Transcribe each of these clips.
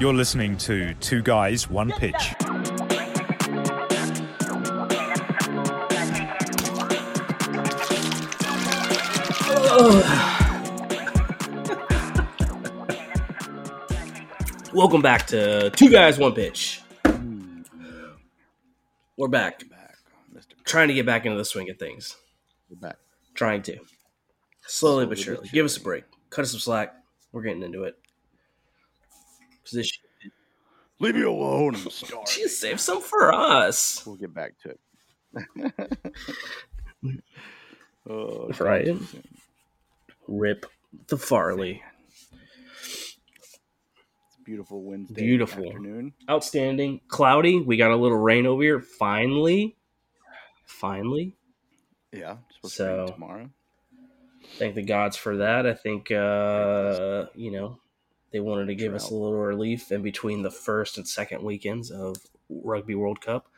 You're listening to Two Guys, One Pitch. Welcome back to Two Guys One Pitch. We're back, back, Mister. trying to get back into the swing of things. We're back. Trying to slowly Slowly but but surely. Give us a break. Cut us some slack. We're getting into it. Position. Leave me alone. I'm starving. Jeez, save some for us. We'll get back to it. oh, Right. Rip the Farley. It's a beautiful Wednesday Beautiful. afternoon. Outstanding. Cloudy. We got a little rain over here. Finally. Finally. Yeah, it's supposed to So- tomorrow. Thank the gods for that. I think uh, you know they wanted to give us a little relief in between the first and second weekends of Rugby World Cup.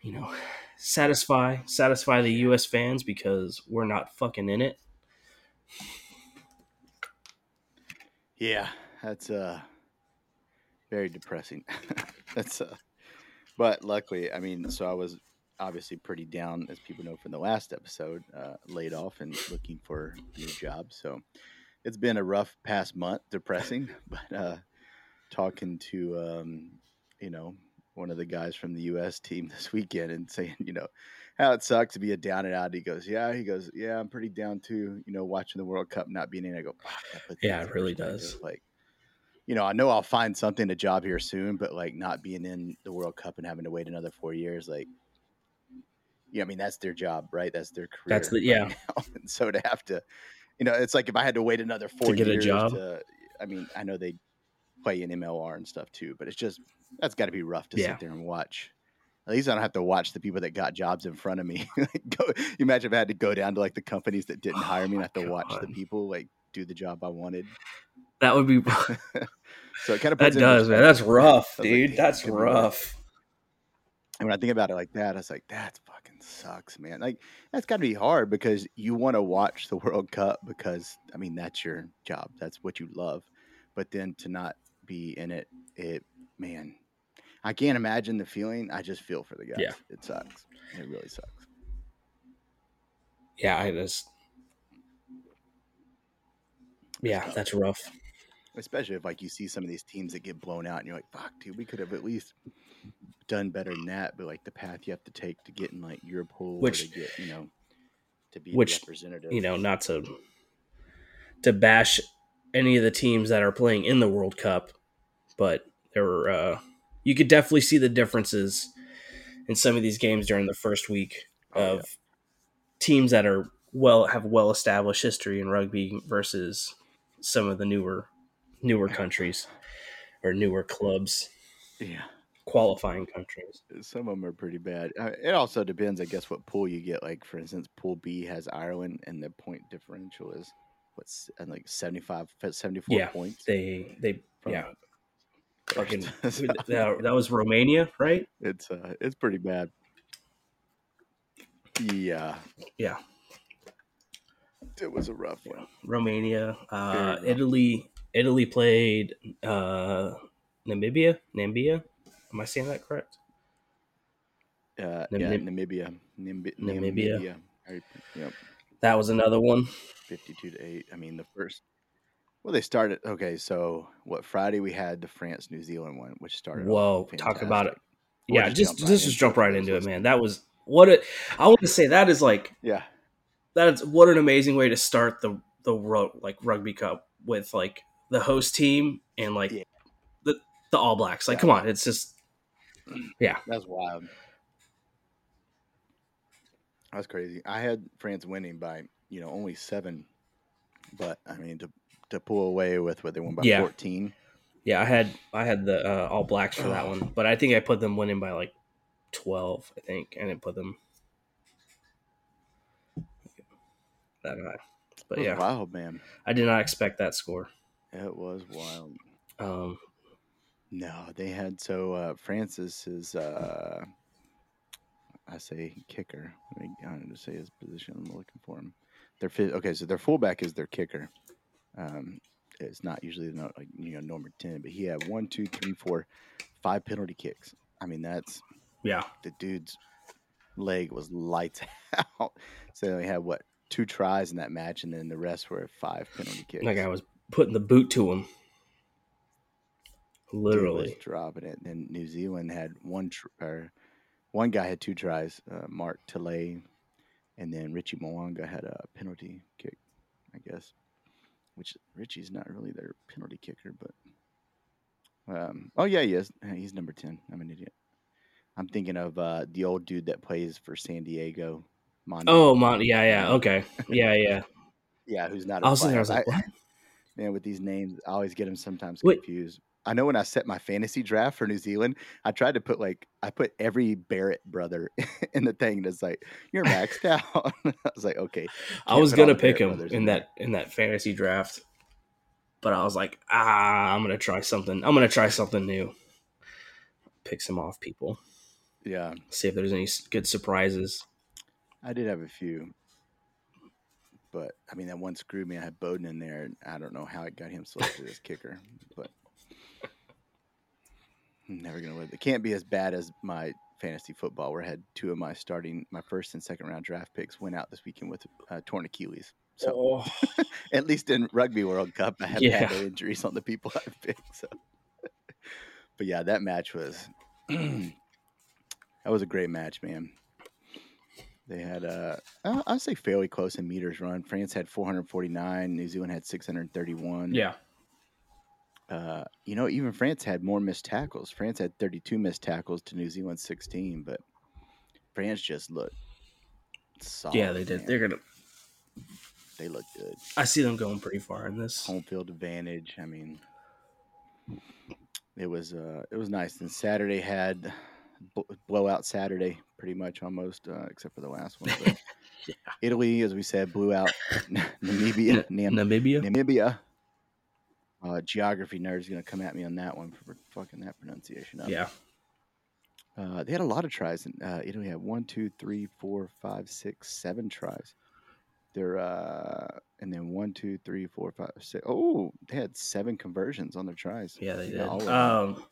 You know, satisfy satisfy the U.S. fans because we're not fucking in it. Yeah, that's uh very depressing. that's uh but luckily, I mean, so I was obviously pretty down as people know from the last episode, uh laid off and looking for a new job. So it's been a rough past month, depressing, but uh talking to um you know, one of the guys from the US team this weekend and saying, you know, how it sucks to be a down and out. He goes, Yeah, he goes, Yeah, I'm pretty down too, you know, watching the World Cup not being in. I go, "Fuck, Yeah, it really perspective." does. Like, you know, I know I'll find something, a job here soon, but like not being in the World Cup and having to wait another four years, like, yeah, I mean, that's their job, right? That's their career. That's the- right yeah. now. And so to have to, you know, it's like if I had to wait another four to get a job? to, I mean, I know they play in MLR and stuff too, but it's just, that's got to be rough to Yeah. sit there and watch. At least I don't have to watch the people that got jobs in front of me. Like, go, you imagine if I had to go down to like the companies that didn't Oh hire me and my have to watch the people like do the job I wanted. That would be So it kind of that puts it in does man. That's rough, I was like, dude. That's it could be worse." rough. And when I think about it like that, I was like, that fucking sucks, man. Like that's got to be hard because you want to watch the World Cup because I mean that's your job, that's what you love. But then to not be in it, it man, I can't imagine the feeling. I just feel for the guys. Yeah. it sucks. It really sucks. Yeah, I just. Yeah, that's rough. Especially if like you see some of these teams that get blown out, and you're like, fuck, dude, we could have at least done better than that. But like the path you have to take to get in like your pool, Which- to get you know to be which, representative. you know, not to to bash any of the teams that are playing in the World Cup, but there were uh, you could definitely see the differences in some of these games during the first week Oh, of yeah. teams that are well have well established history in rugby versus some of the newer newer countries or newer clubs yeah. Qualifying countries. Some of them are pretty bad. Uh, It also depends, I guess, what pool you get. Like, for instance, Pool B has Ireland, and the point differential is what's and like 75, 74 Yeah, points. They they from yeah fucking So that, that was Romania, right? it's uh, it's pretty bad. Yeah, Yeah. it was a rough one. Romania, uh, Italy. Italy played uh, Namibia. Namibia. Am I saying that correct? Uh, yeah, Nam- Namibia, Namibia, Namibia. Namibia. Very- Yep, That was another one. fifty-two to eight. I mean, the first. Well, they started. Okay, so what? Friday we had the France New Zealand one, which started. Whoa, talk about it. We'll yeah, just just jump right just into jump right into it, man. That was what it. I want to say that is like Yeah, that is what an amazing way to start the the like rugby cup with like the host team and like Yeah. the the All Blacks. Like, Yeah. come on, it's just that's wild. That's crazy. I had France winning by you know only seven, but I mean to to pull away with what they won by Yeah. fourteen. yeah. I had I had the uh, All Blacks for that one, but I think I put them winning by like twelve. I think I didn't put them that high. But yeah, wild man. I did not expect that score. It was wild. Um, No, they had so uh, Francis is uh, I say kicker. Let me I don't know to say his position. I'm looking for him. Their okay, so their fullback is their kicker, um, it's not usually the like, you know number ten, but he had one, two, three, four, five penalty kicks. I mean, that's Yeah. the dude's leg was lights out. So he had what two tries in that match, and then the rest were five penalty kicks. Like I was putting the boot to him. Literally. dropping it. Then New Zealand had one tr- or one guy had two tries, uh, Mark Telea, and then Richie Mo'unga had a penalty kick, I guess. Which Richie's not really their penalty kicker, but um, oh yeah, he is. He's number ten. I'm an idiot. I'm thinking of uh, the old dude that plays for San Diego. Mondo. Oh, Mon. Yeah, yeah. Okay. Yeah, yeah. yeah, who's not? I was I was like, what? Man, with these names, I always get them sometimes Wait. confused. I know when I set my fantasy draft for New Zealand, I tried to put like I put every Barrett brother in the thing that's like you're maxed out. I was like, okay, I was gonna pick Barrett him in in that in that fantasy draft, but I was like, ah, I'm gonna try something. I'm gonna try something new. Pick some off people. yeah, See if there's any good surprises. I did have a few, but I mean that one screwed me. I had Beauden in there, and I don't know how it got him selected as kicker, but I'm never gonna live. It can't be as bad as my fantasy football, where I had two of my starting, my first and second round draft picks went out this weekend with uh, torn Achilles. So Oh, at least in Rugby World Cup, I have Yeah. had no injuries on the people I picked. So, but yeah, that match was that was a great match, man. They had uh, I'd say fairly close in meters run. France had 449, New Zealand had 631. yeah. Uh, you know, even France had more missed tackles. France had 32 missed tackles to New Zealand 16, but France just looked solid. Yeah, they did. man. They're gonna. They look good. I see them going pretty far in this. home field advantage. I mean, it was uh, it was nice. And Saturday had bl- blowout Saturday, pretty much almost, uh, except for the last one. But Yeah. Italy, as we said, blew out Namibia. Nam- Namibia. Namibia. Uh, geography nerds gonna come at me on that one for fucking that pronunciation up. Yeah. Uh, they had a lot of tries. And, uh, Italy had one, two, three, four, five, six, seven tries. They're uh, and then one, two, three, four, five, six. Oh, they had seven conversions on their tries. Yeah, they Yeah, did. all of them. Um,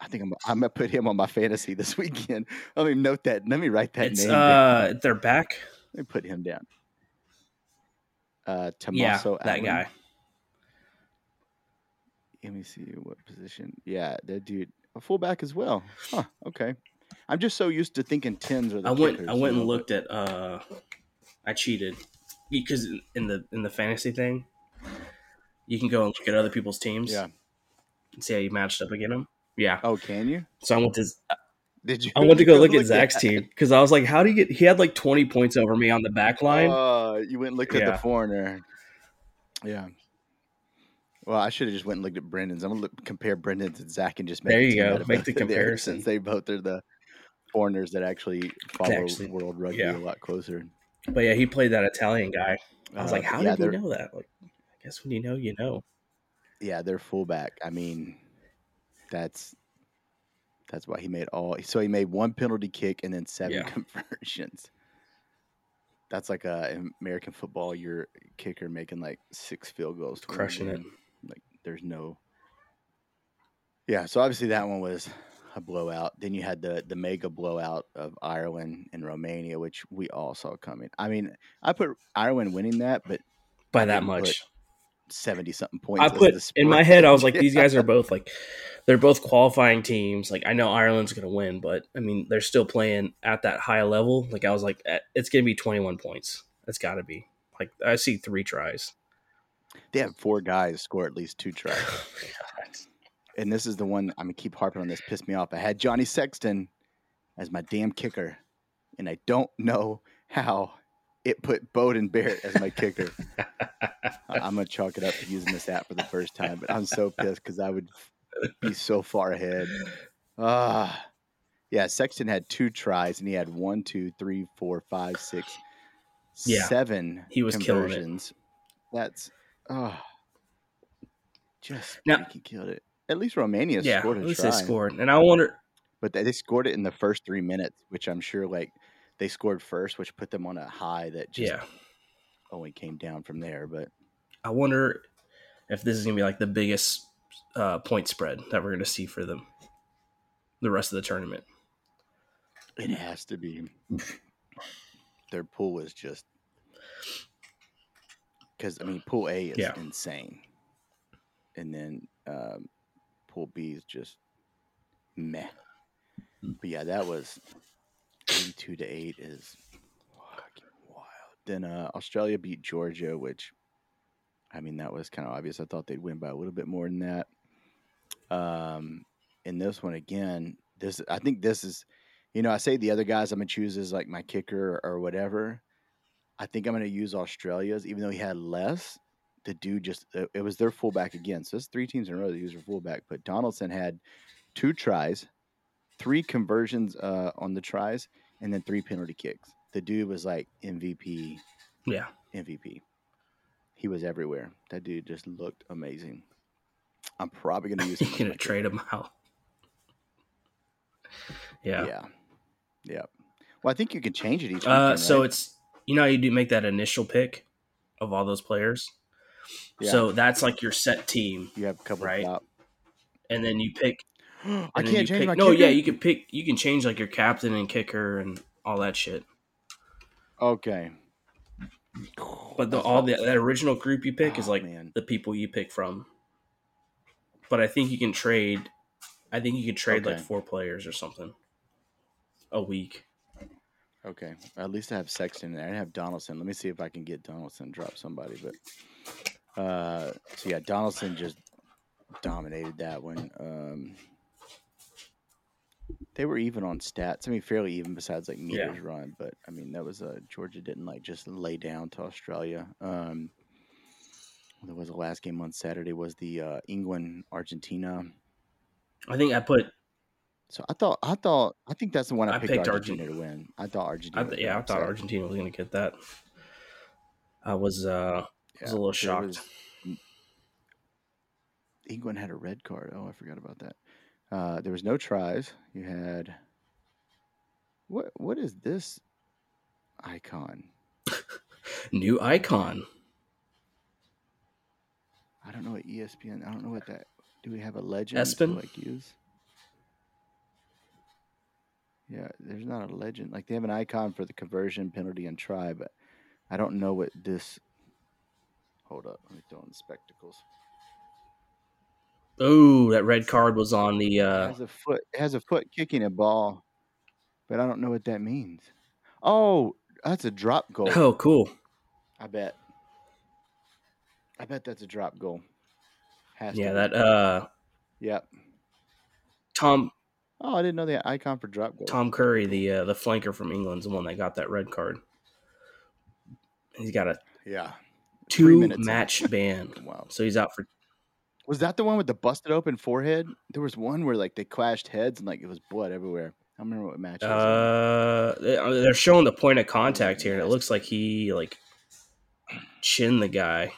I think I'm I'm gonna put him on my fantasy this weekend. Let me note that. Let me write that it's name. down. uh, they're back. Let me put him down. Uh, Yeah, Tommaso that Allan. guy. Let me see what position. Yeah, that dude, a fullback as well. Huh. Okay. I'm just so used to thinking tens are the I went. kickers, I went and looked at. uh I cheated because in the in the fantasy thing, you can go and look at other people's teams. Yeah. And see how you matched up against them. Yeah. Oh, can you? So I went to Did you? I went to go look at at Zach's team because I was like, how do you get? He had like twenty points over me on the back line. Oh, you went and looked at the foreigner. Yeah. Well, I should have just went and looked at Brendan's. I'm gonna look, compare Brendan's and Zach and just make There you go. Make the comparison. since they both are the foreigners that actually follow Actually, world rugby yeah. a lot closer. but yeah, he played that Italian guy. I was Uh, like, how yeah, did you know that? Like, I guess when you know, you know. Yeah, they're fullback. I mean, that's that's why he made all. So he made one penalty kick and then seven Yeah. conversions. That's like a American football. Your kicker making like six field goals, to Crushing it. There's no. Yeah, so obviously that one was a blowout. Then you had the the mega blowout of Ireland and Romania, which we all saw coming. I mean, I put Ireland winning that, but By that much. seventy something points. I put in my head, I was like, these guys are both like, they're both qualifying teams. Like, I know Ireland's going to win, but I mean, they're still playing at that high level. Like, I was like, eh, it's going to be 21 points. It's got to be. Like, I see three tries. They have four guys score at least two tries. and this is the one I'm gonna keep harping on this. Pissed me off. I had Johnny Sexton as my damn kicker, and I don't know how it put Beauden Barrett as my kicker. I'm gonna chalk it up to using this app for the first time, but I'm so pissed because I would be so far ahead. Ah, yeah. Sexton had two tries, and he had one, two, three, four, five, six, Yeah, seven he was conversions. That's oh, just Now- freaking killed it. At least Romania yeah, scored at least try, they scored. And I wonder, but they, they scored it in the first three minutes, which I'm sure like they scored first, which put them on a high that just yeah, only came down from there. But I wonder if this is gonna be like the biggest uh, point spread that we're gonna see for them the rest of the tournament. It has to be. Their pool is just because I mean, pool A is Yeah. insane, and then um, pool B is just meh. But yeah, that was eighty-two to eight is fucking wild. Then uh, Australia beat Georgia, which I mean that was kind of obvious. I thought they'd win by a little bit more than that. Um, in this one again, this I think this is, you know, I say the other guys I'm gonna choose is like my kicker or, or whatever. I think I'm gonna use Australia's, even though he had less. The dude just it, it was their fullback again. So it's three teams in a row that use their fullback. But Donaldson had two tries, three conversions uh, on the tries, and then three penalty kicks. The dude was like MVP, Yeah, MVP. He was everywhere. That dude just looked amazing. I'm probably gonna use him. you're gonna trade him out. Yeah. Yeah. Yeah. Well, I think you can change it each Uh, weekend, so right? it's you know how you do make that initial pick of all those players. Yeah. So that's like your set team, you have a couple right. and then you pick. I can't change pick, my No, kicker? yeah, you can pick. You can change like your captain and kicker and all that shit. Okay. But the all the that original group you pick is Oh, like man. the people you pick from. But I think you can trade. I think you could trade like four players or something a week. Okay. At least I have Sexton in there. I have Donaldson. Let me see if I can get Donaldson drop somebody. But uh so yeah, Donaldson just dominated that one. Um they were even on stats. I mean, fairly even besides like Yeah. meters run, but I mean that was uh Georgia didn't like just lay down to Australia. Um there was the last game on Saturday was the uh England Argentina. I think I put. So I thought I thought I think that's the one I, I picked, picked Argentina Argent- to win. I thought I Argentina. th- yeah, I thought Argentina was going to get that. I was uh I was a little shocked. was- England had a red card. Oh, I forgot about that. Uh, there was no tries. You had what? What is this icon? new icon. I don't know what ESPN. I don't know what that. Do we have a legend to Espen? like use? Yeah, there's not a legend. Like they have an icon for the conversion, penalty, and try, but I don't know what this. Hold up, let me throw on the spectacles. Oh, that red card was on the. It uh has a foot. It has a foot kicking a ball, but I don't know what that means. Oh, that's a drop goal. Oh, cool. I bet. I bet that's a drop goal. Has to Yeah, be. that uh Yep. Tom Oh, I didn't know the icon for drop goal. Tom Curry, the uh, the flanker from England's the one that got that red card. He's got a Yeah. Two match ban, Wow. so he's out for. Was that the one with the busted open forehead? There was one where like they clashed heads and like it was blood everywhere. I don't remember what match. it was. Uh, they- they're showing the point of contact here, and it looks like he like chinned the guy.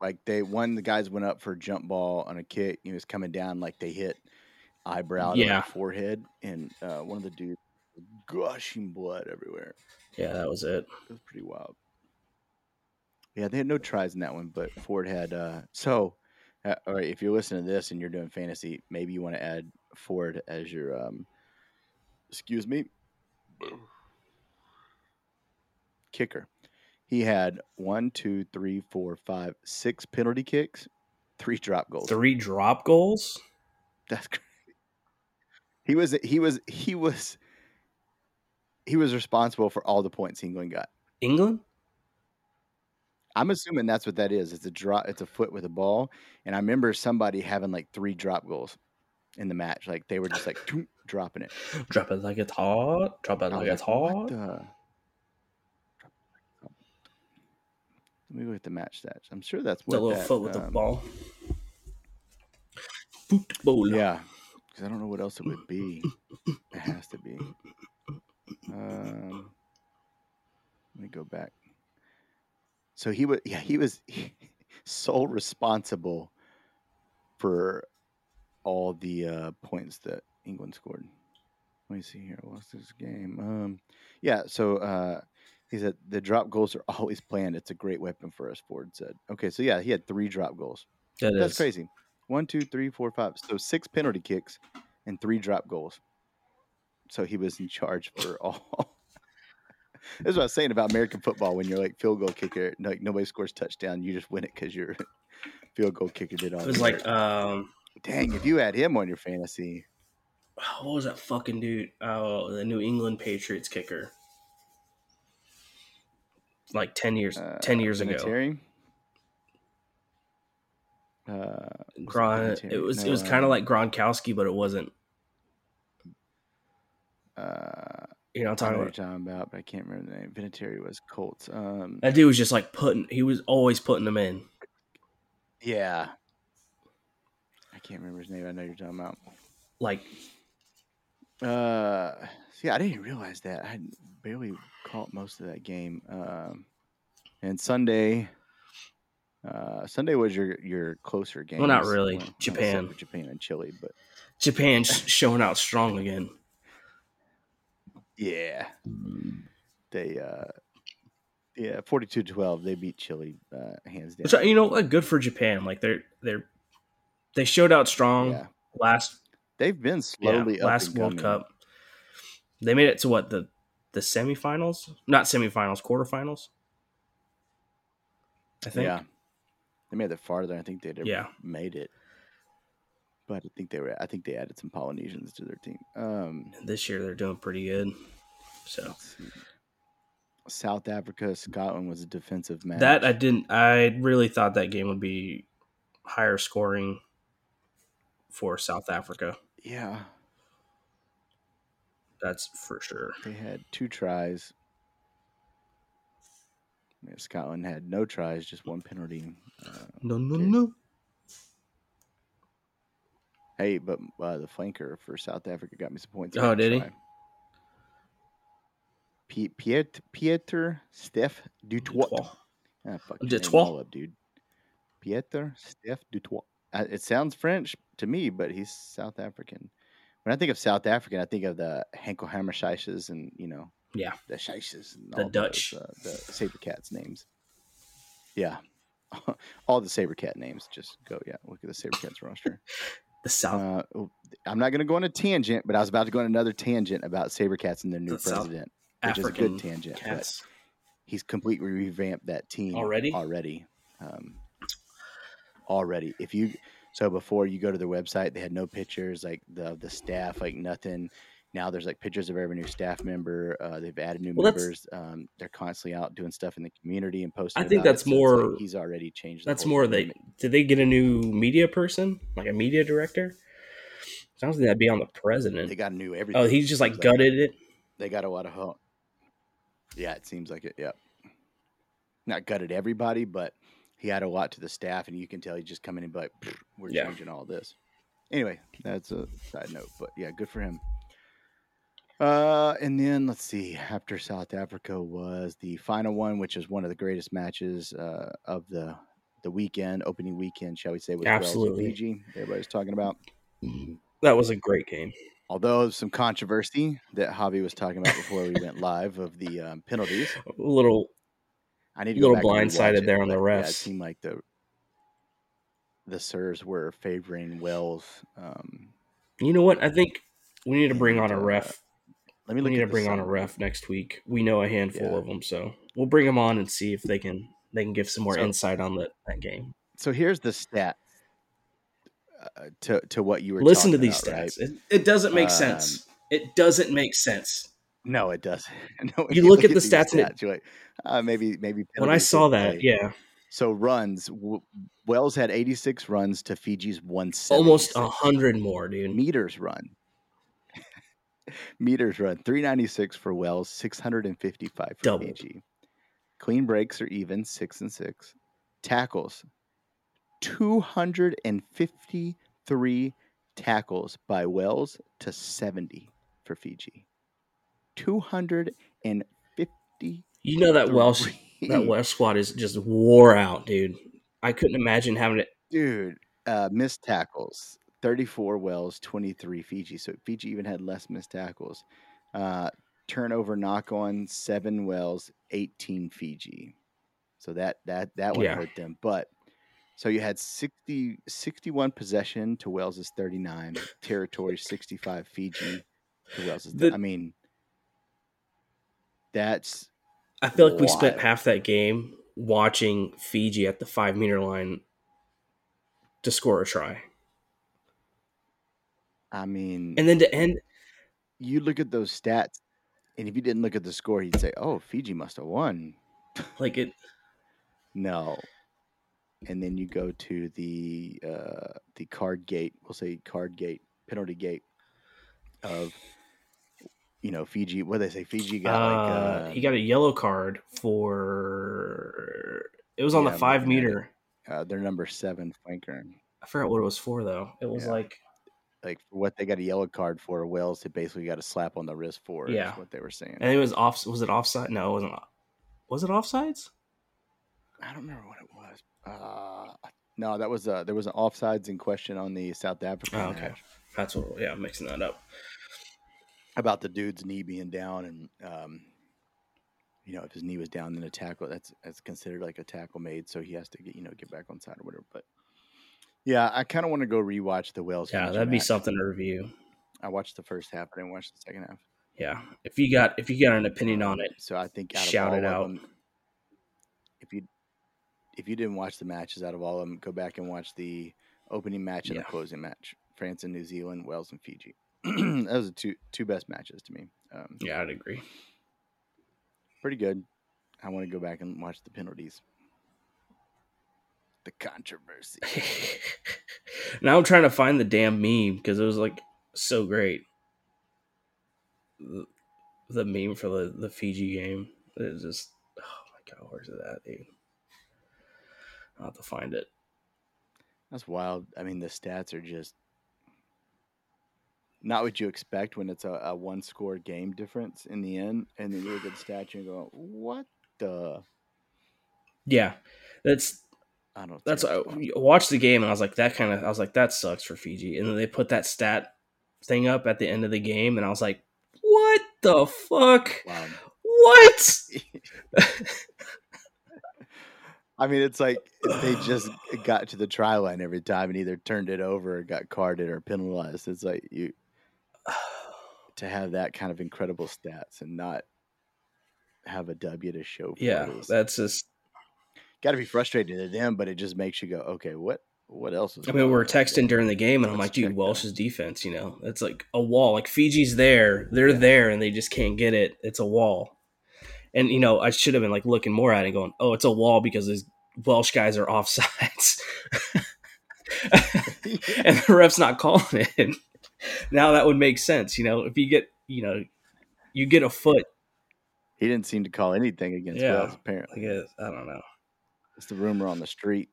like they one the guys went up for a jump ball on a kick. He was coming down like they hit eyebrow to Yeah. like forehead, and uh, one of the dudes gushing blood everywhere. Yeah, that was it. It was pretty wild. Yeah, they had no tries in that one, but Ford had. Uh, so, uh, all right, if you're listening to this and you're doing fantasy, maybe you want to add Ford as your. Um, excuse me. Kicker. He had one, two, three, four, five, six penalty kicks, three drop goals. Three drop goals. That's crazy. He was he was he was he was responsible for all the points England got. England. I'm assuming that's what that is. It's a drop. It's a foot with a ball. And I remember somebody having like three drop goals in the match. Like they were just like dropping it. Drop it like it's hot. Drop it like it's hot. the- Let me look at the match stats. I'm sure that's what The little that, foot with the um, ball. Football. Yeah, because I don't know what else it would be. it has to be. Um, let me go back. So he was, yeah, he was sole responsible for all the uh, points that England scored. Let me see here. What's this game? Um, yeah. So uh, He said the drop goals are always planned. It's a great weapon for us. Ford said. Okay, so yeah, he had three drop goals. That That's is- crazy. One, two, three, four, five. So six penalty kicks and three drop goals. So he was in charge for all. That's what I was saying about American football. When you're like field goal kicker, like nobody scores touchdown, you just win it because your field goal kicker did all. It was like, um, dang, if you had him on your fantasy, what was that fucking dude? Oh, the New England Patriots kicker. Like ten years, uh, ten years ago. Vinatieri? Uh, it it was it was kind of um, like Gronkowski, but it wasn't. Uh, You know, I'm I know talking what about. you're talking about, but I can't remember the name. Vinatieri was Colts. Um, That dude was just like putting. He was always putting them in. yeah, I can't remember his name. I know you're talking about. Like Uh, see, I didn't realize that. I barely caught most of that game. Um, and Sunday, uh, Sunday was your your closer game. Well, not really. Japan. Japan and Chile, but Japan's showing out strong again. yeah, they uh, yeah, 42-12, They beat Chile uh, hands down. Which you know, like, good for Japan. Like they're they're they showed out strong Yeah. last They've been yeah, slowly up last and World. Cup. They made it to what the the semifinals, not semifinals, quarterfinals. I think. Yeah, they made it farther. I think they'd ever Yeah. made it. But I think they were. I think they added some Polynesians to their team. Um, This year they're doing pretty good. So. South Africa, Scotland was a defensive match. that I didn't. I really thought that game would be higher scoring for South Africa. yeah, That's for sure. they had two tries. Scotland had no tries, just one penalty. Uh, No, no, Okay. no. hey, but uh, the flanker for South Africa got me some points. Oh, did he? P- Piet Pieter Steph du Toit. Ah, fuck du Toit? your name all up, dude. Pieter Steph du Toit. Uh, it sounds French to me, but he's South African. When I think of South African, I think of the Henkel Hammerscheisses and you know Yeah. the Scheisses and The Dutch. those, uh, the Saber Cats names. Yeah, all the Saber Cat names. Just go, yeah. Look at the Saber Cats roster. The South. Uh, oh, I'm not going to go on a tangent, but I was about to go on another tangent about Saber Cats and their new The South president, which African is a good tangent. but he's completely revamped that team Already? Already, um, already. If you so before you go to their website, they had no pictures like the the staff, like nothing. Now there's like pictures of every new staff member. Uh, they've added new Well, members. Um, they're constantly out doing stuff in the community and posting. I think about it, that's so like more- he's already changed. That's more they did they get a new media person like a media director? Sounds like that'd be on the president. They got a new everything. Oh, he's just like gutted it. They got a lot of help. Yeah, it seems like it. Yep. Not gutted everybody, but he had a lot to the staff, and you can tell he just come in and be like, "We're Yeah. changing all this." Anyway, that's a side note, but yeah, good for him. Uh, and then let's see. After South Africa was the final one, which is one of the greatest matches uh, of the the weekend, opening weekend, shall we say? With Absolutely. Fiji. Everybody's talking about. That was a great game. Although some controversy that Javi was talking about before we went live of the um, penalties. A little I need to Little go back and rewatch blindsided it, there on the but, Yeah, it refs. seemed like the the Sirs were favoring Wales. Um, You know what? I think we need to bring on a ref. Let me We need at to bring on a ref next week. We know a handful Yeah. of them, so we'll bring them on and see if they can they can give some more So- insight on that that game. So here's the stat uh, to to what you were. Listen to these about, right? stats. It, it doesn't make Um, sense. It doesn't make sense. No, it doesn't. No, when You look at the these stats and it- like, uh, maybe maybe. When I saw that, play. yeah, So runs, w- Wales had 86 runs to Fiji's 176. almost a hundred more, dude. meters run. meters run 396 for Wales, 655 for Doubled. Fiji. Clean breaks are even, six and six. Tackles, 253 tackles by Wales to 70 for Fiji. 250. You know that Welsh that Welsh squad is just wore out, dude. I couldn't imagine having it. Dude, uh, missed tackles. 34 Wales, 23 Fiji. So Fiji even had less missed tackles. Uh, turnover knock on, seven Wales, 18 Fiji. So that that that one Yeah. hurt them. But so you had 60, 61 possession to Wales' 39, territory 65 Fiji to Wales' The- I mean that's I feel like we spent half that game watching Fiji at the five meter line to score a try, I mean and then to end. you look at those stats and if you didn't look at the score, he'd say, Oh, Fiji must have won. Like it, No. And then you go to the uh, the card gate. We'll say card gate, penalty gate of you know Fiji. What they say? Fiji got like uh, uh, he got a yellow card for. It was on Yeah, the five looking at it. meter. uh, their number seven flanker. I forgot what it was for though. It was Yeah. like Like for what they got a yellow card for, Wales had basically got a slap on the wrist for. Yeah. what they were saying. and it was off. Was it offside? No, it wasn't. Was it offsides? I don't remember what it was. Uh, no, that was uh, there was an offsides in question on the South African Oh, okay. match. That's what. Yeah, I'm mixing that up. about the dude's knee being down and um, you know if his knee was down then a tackle that's that's considered like a tackle made so he has to get you know get back on side or whatever but yeah i kind of want to go rewatch the wales Yeah, that'd be match. something to review. i watched the first half i didn't watch the second half Yeah, if you got if you got an opinion on it, so i think out shout it out. them, if you if you didn't watch the matches out of all of them go back and watch the opening match and Yeah. the closing match france and new zealand wales and fiji those are the two two best matches to me um, Yeah, I'd agree. pretty good. I want to go back and watch the penalties. The controversy. now I'm trying to find the damn meme because it was like so great. The, the meme for the, the Fiji game. It's just oh my god, where's that, dude? I'll have to find it. That's wild. I mean, the stats are just not what you expect when it's a, a one score game difference in the end. And then you look at the stats and go, what the? Yeah, that's I don't that's I what's going on. watched the game and I was like that kind of I was like that sucks for Fiji. And then they put that stat thing up at the end of the game and I was like, what the fuck? Wow. What? I mean, it's like they just got to the try line every time and either turned it over or got carded or penalized. It's like you to have that kind of incredible stats and not have a W to show for yeah, that's just got to be frustrating to them, but it just makes you go, okay, what what else is I mean, we were texting during the game, and I'm Let's like, dude. Welsh's defense, you know, it's like a wall. Like Fiji's there, they're there, and they just can't get it. It's a wall. And you know, I should have been like looking more at it, going, oh, it's a wall because these Welsh guys are offsides, and the ref's not calling it. now that would make sense, you know, if you get, you know, you get a foot. He didn't seem to call anything against Yeah. Wales, apparently. I guess I don't know. It's the rumor on the street.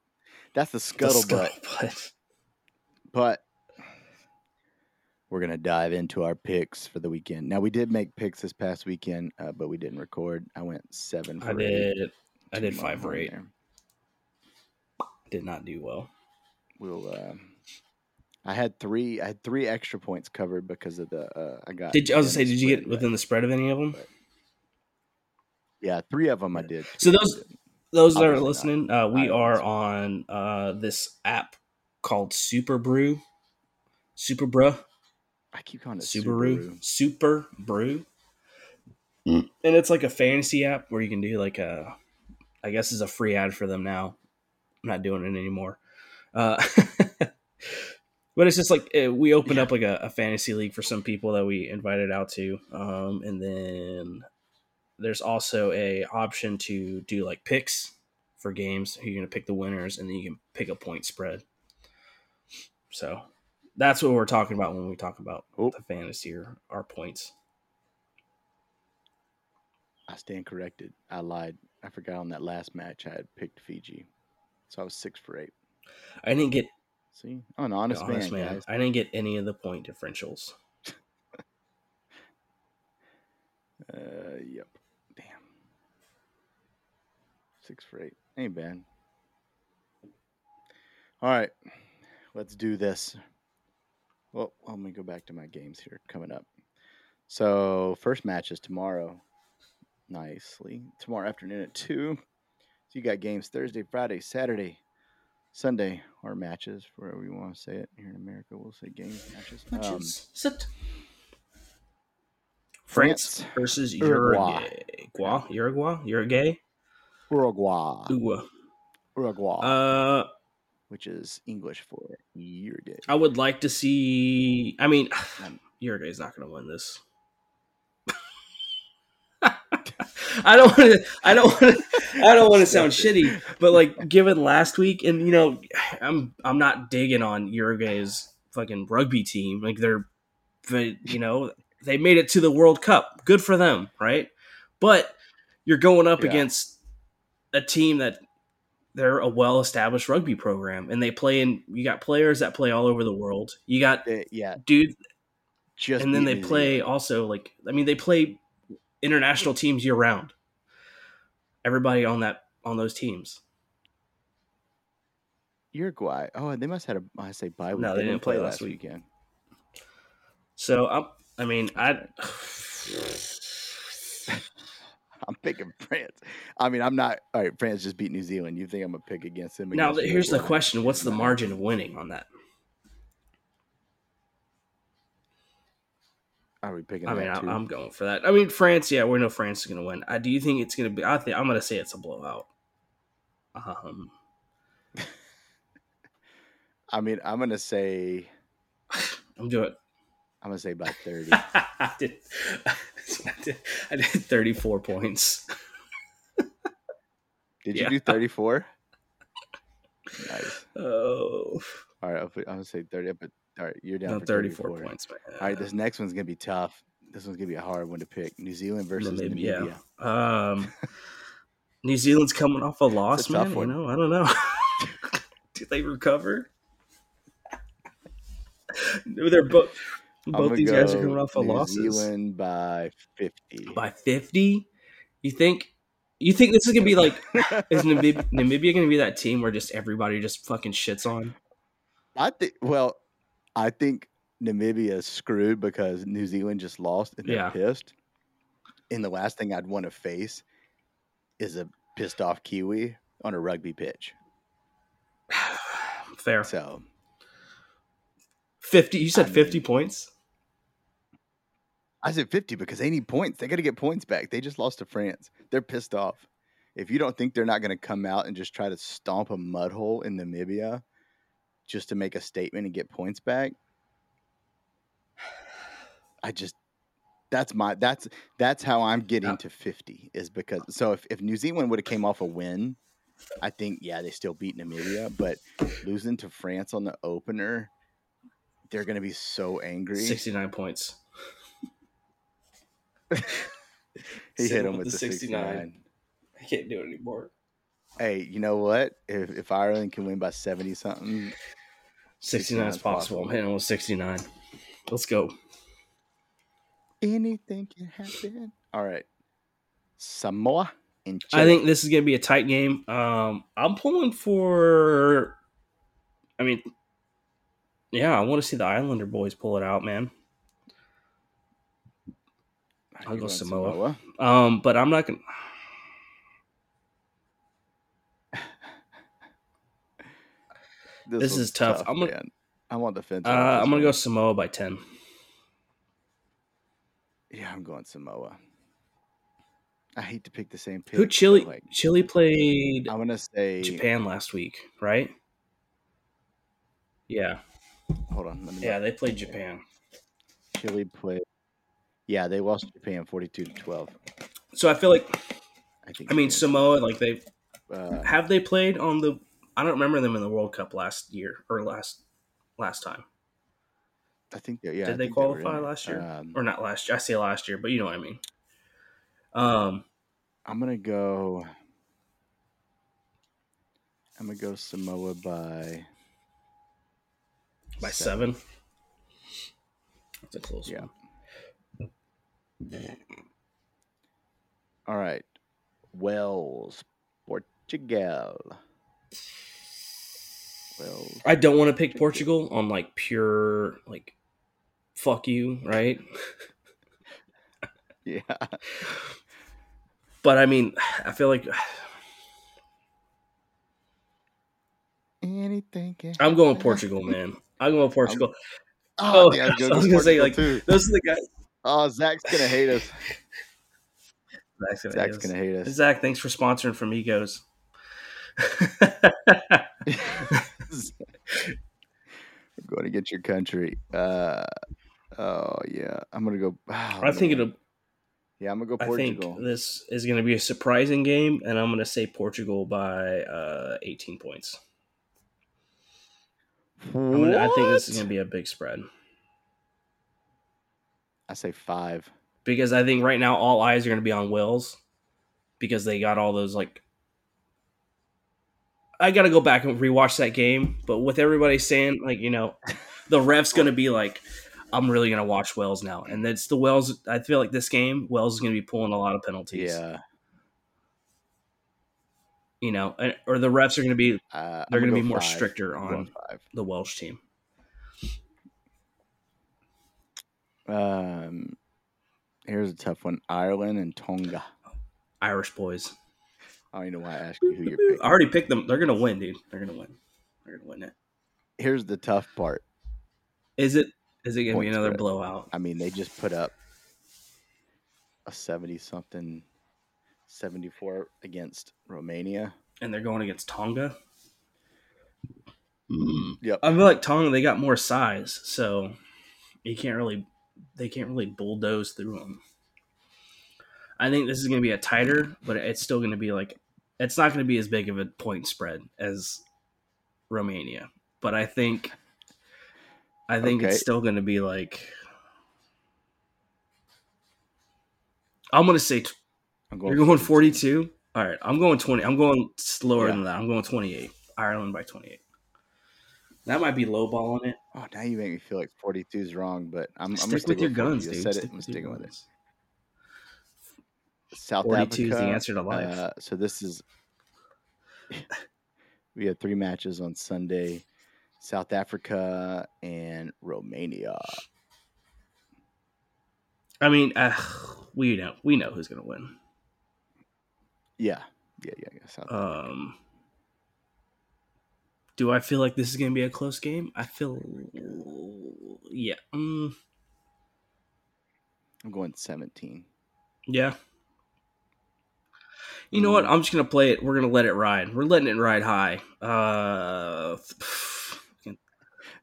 That's the scuttlebutt. scuttlebutt. But we're gonna dive into our picks for the weekend. Now we did make picks this past weekend, uh, but we didn't record. I went seven. For I eight did. I did five or eight. there. Did not do well. We'll. Uh, I had three. I had three extra points covered because of the. Uh, I got. Did you, I was gonna say, did you get within the spread of any of them? Yeah, three of them I did. So those-. Those that are listening, uh, we are listen. on uh, this app called Superbru. Super Brew. I keep calling it Subaru. Subaru. Super Brew. Mm. And it's like a fantasy app where you can do like a, I guess is a free ad for them now. I'm not doing it anymore. Uh, but it's just like uh, we opened Yeah. up like a, a fantasy league for some people that we invited out to. Um, and then there's also a option to do like picks for games. You're going to pick the winners and then you can pick a point spread. So that's what we're talking about when we talk about Oh. the fantasy or our points. I stand corrected. I lied. I forgot on that last match I had picked Fiji, so I was six for eight. I didn't get See, I'm an honest, honest man, man. guys. I didn't get any of the point differentials. Uh, yep. Six for eight. Ain't bad. All right. Let's do this. Well, let me go back to my games here coming up. So first match is tomorrow. Nicely. Tomorrow afternoon at two. So you got games Thursday, Friday, Saturday, Sunday, or matches, wherever you want to say it. Here in America, we'll say games, matches. Um, Matches. Sit. France, France, versus Uruguay. Uruguay. Uruguay? Uruguay? Uruguay. Uruguay. Uruguay. Uh, which is English for Uruguay. I would like to see. I mean, Um, is not going to win this. I don't want to. I don't want to. I don't want to sound shitty, but like given last week, and you know, I'm I'm not digging on Uruguay's fucking rugby team. Like they're, but you know, they made it to the World Cup. Good for them, right? But you're going up Yeah. against a team that they're a well-established rugby program, and they play in. You got players that play all over the world. You got They- yeah, dude just and then they play Zealand. also like I mean they play international teams year round. Everybody on that on those teams. Uruguay. Oh, they must have had a I say bye week. No, they didn't play last week. weekend. So I'm, I mean I I'm picking France. I mean, I'm not. All right, France just beat New Zealand. You think I'm gonna pick against them? now against here's the Uruguay? question: What's the margin of winning on that? Are we picking? I mean, that I? I'm going for that. I mean, France. Yeah, we know France is going to win. I, do you think it's going to be? I think I'm going to say it's a blowout. Um, I mean, I'm gonna say. I'm doing. I'm gonna say by thirty. I did. I did. I did 34 points. Did Yeah. you do 34? nice. Oh, All right, I'll put, I'm gonna say 30. But all right, you're down no, for 34 34. points. Man. All right, this next one's gonna be tough. This one's gonna be a hard one to pick. New Zealand versus Namibia. Namibia. Um, New Zealand's coming off a loss, a man. You know, I don't know. Did they recover? They're both. I'm Both gonna these guys are go coming off of New losses Zealand by 50. by fifty. You think? You think this is gonna be like? Is Namib- Namibia gonna be that team where just everybody just fucking shits on? I think. Well, I think Namibia is screwed because New Zealand just lost and they're Yeah. pissed. And the last thing I'd want to face is a pissed off Kiwi on a rugby pitch. Fair. So Fifty. You said I fifty mean- points. I said 50 because they need points. They got to get points back. They just lost to France. They're pissed off. If you don't think they're not going to come out and just try to stomp a mud hole in Namibia just to make a statement and get points back, I just that's my that's that's how I'm getting Yeah. to 50 is because so if, if New Zealand would have came off a win, I think yeah, they still beat Namibia, but losing to France on the opener, they're going to be so angry. Sixty-nine points. He hit him with with the the 69. 69. I can't do it anymore. Hey, you know what? If if Ireland can win by seventy something, 69 is possible. I'm hitting with 69. Let's go. anything can happen. All right, Samoa and I think this is going to be a tight game. Um, I'm pulling for. I mean, yeah, I want to see the Islander boys pull it out, man. I'll You're go going Samoa. Um, but I'm not going. to This one's is tough. I'm gonna- man. I want the fence. Uh, I'm going to go Samoa by 10. Yeah, I'm going Samoa. I hate to pick the same pick. Who Chile? Like, Chile played I'm gonna say Japan last week, right? Yeah, Hold on. Yeah, look. they played Japan. Chile played. Yeah, they lost to Japan 42 to 12. So I feel like I think. I mean Samoa, like they Uh, have they played on the. I don't remember them in the World Cup last year or last last time. I think they. Yeah. Did I they think were in qualify it. last year? Um, or not last year. I say last year, but you know what I mean. Um, I'm gonna go. I'm gonna go Samoa by by seven. That's a close Yeah. one. All right, Wales, Portugal. Wales. I don't want to pick Portugal on like pure like fuck you, right? Yeah. But I mean, I feel like Anything. Can I'm going happen. Portugal, man. I'm going Portugal. Oh, Oh, yeah, I was, gonna was say, like, too. Those are the guys. Oh, Zach's gonna hate us. Zach's gonna, Zach's hate gonna us. hate us. Zach, thanks for sponsoring from Egos. We're going to get your country. Uh, oh yeah, I'm gonna go. oh, I think it'll. Yeah, I'm gonna go I Portugal. think this is going to be a surprising game, and I'm going to say Portugal by uh, 18 points. I'm gonna, I think this is going to be a big spread I say five. because I think right now all eyes are going to be on Wales because they got all those like. I got to go back and rewatch that game, but with everybody saying like you know, the ref's going to be like, I'm really going to watch Wales now, and it's the Wales. I feel like this game Wales is going to be pulling a lot of penalties. Yeah, you know, or the refs are going to be uh, they're going to be more five. stricter on the Welsh team. Um, here's a tough one: Ireland and Tonga. Irish boys. I don't even know why I asked you who you're I already picked them. They're gonna win, dude. They're gonna win. They're gonna win it. Here's the tough part. Is it? Is it gonna be another blowout? I mean, they just put up a seventy something, seventy four against Romania. And they're going against Tonga. Yep. I feel like Tonga they got more size, so you can't really they can't really bulldoze through them. I think this is going to be a tighter, but it's still going to be like it's not going to be as big of a point spread as Romania, but I think I think Okay. it's still going to be like I'm going to say t- I'm you're going 42. 42. All right, I'm going 20. I'm going slower Yeah. than that. I'm going 28. Ireland by 28. That might be lowballing it. Oh, now you make me feel like 42 is wrong, but I'm, I'm gonna Stick stick with your 40. guns, You dude. said it. Stick I'm with your sticking with it. South 42 Africa. is the answer to life. Uh, so this is we have three matches on Sunday: South Africa and Romania. I mean, uh, we know we know who's gonna win. Yeah, yeah, yeah, yeah. South Um, do I feel like this is gonna be a close game? I feel, yeah, mm, I'm going 17. yeah. You know what? I'm just gonna play it. We're gonna let it ride. We're letting it ride high. Uh,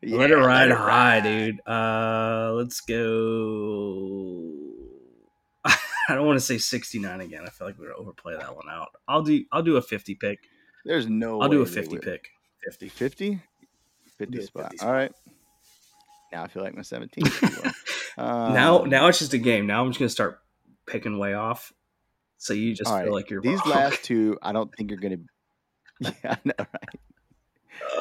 let it ride high, dude. Uh, let's go. I don't want to say 69 again. I feel like we're gonna overplay that one out. I'll do. I'll do a 50 pick. There's no. I'll do a they 50 would. pick. 50. 50? 50 do a spot. 50 spot. All right. Now I feel like my 17. is too low. now, Um, now it's just a game. Now I'm just gonna start picking way off. So you just feel right, like you're these wrong. last two. I don't think you're gonna. Yeah, I know, right?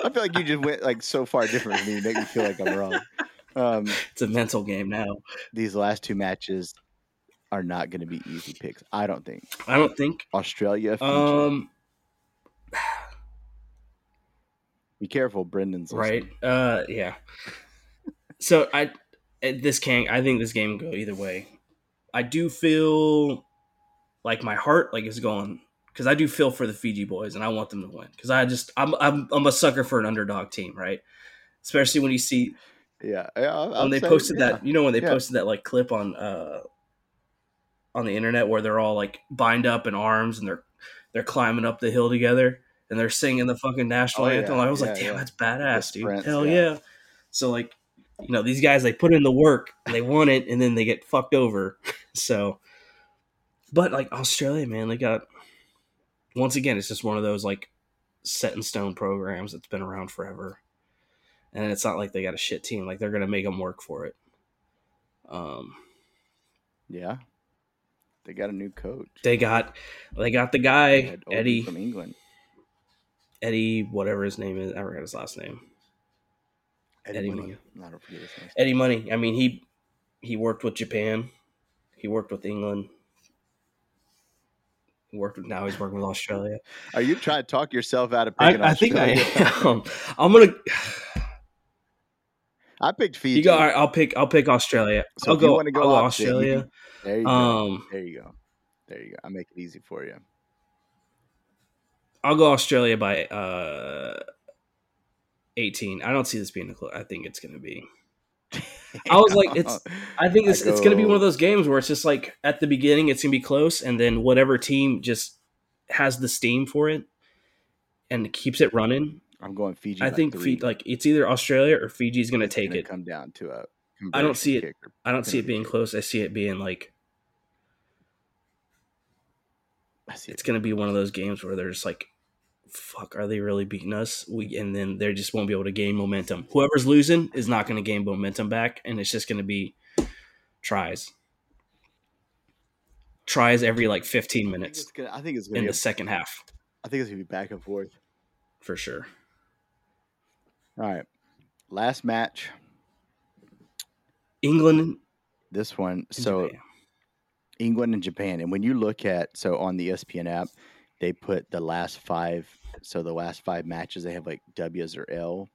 I feel like you just went like so far different from me. Make me feel like I'm wrong. Um, it's a mental game now. these last two matches are not going to be easy picks. I don't think I don't think. Australia. Fiji. Um, be careful, Brendan's right. Uh, yeah. So I, uh, this can I think this game go either way. I do feel like my heart like is going because I do feel for the Fiji boys and I want them to win because I just I'm, I'm I'm a sucker for an underdog team, right? Especially when you see Yeah, yeah. When they say, posted yeah. that you know when they yeah. posted that like clip on uh on the internet where they're all like bind up in arms and they're they're climbing up the hill together and they're singing the fucking national Oh, anthem. yeah, I was like, damn, yeah. that's badass, dude. Hell yeah. yeah. So like, you know, these guys they put in the work, they want it, and then they get fucked over. So, but like Australia, man, they got once again, it's just one of those like set in stone programs that's been around forever, and it's not like they got a shit team. Like they're gonna make them work for it. Um, Yeah, they got a new coach. they got they got the guy Eddie from England. Eddie whatever his name is. I forgot his last name. Eddie Money. Money. I don't forget his name. Eddie Money. I mean, he he worked with Japan. He worked with England. He worked with now he's working with Australia. Are you trying to talk yourself out of picking I, I think I am. I'm gonna. I picked Fiji. You go. All right, I'll pick. I'll pick Australia. So I'll if you go. wanna go I'll go Australia. There you go. Um, There you go. There you go. I make it easy for you. I'll go Australia by uh, 18. I don't see this being a close. I think it's going to be. I was like, it's- I think it's, it's going to be one of those games where it's just like at the beginning it's going to be close, and then whatever team just has the steam for it and keeps it running. I'm going Fiji. I think three. Fi- like it's either Australia or Fiji's going to take it. Come down to a. I don't see it- conversion kick or I don't see it being close. I see it being like I see it's it. going to be one of those games where they're just like, "Fuck, are they really beating us?" We and then they just won't be able to gain momentum. Whoever's losing is not going to gain momentum back, and it's just going to be tries, tries every like 15 I think minutes it's gonna. I think it's in be. the A, second half I think it's gonna be back and forth. for sure. All right. Last match. England. This one. So Japan. England and Japan. And when you look at so on the ESPN app, they put the last five. So the last five matches they have like W's or L,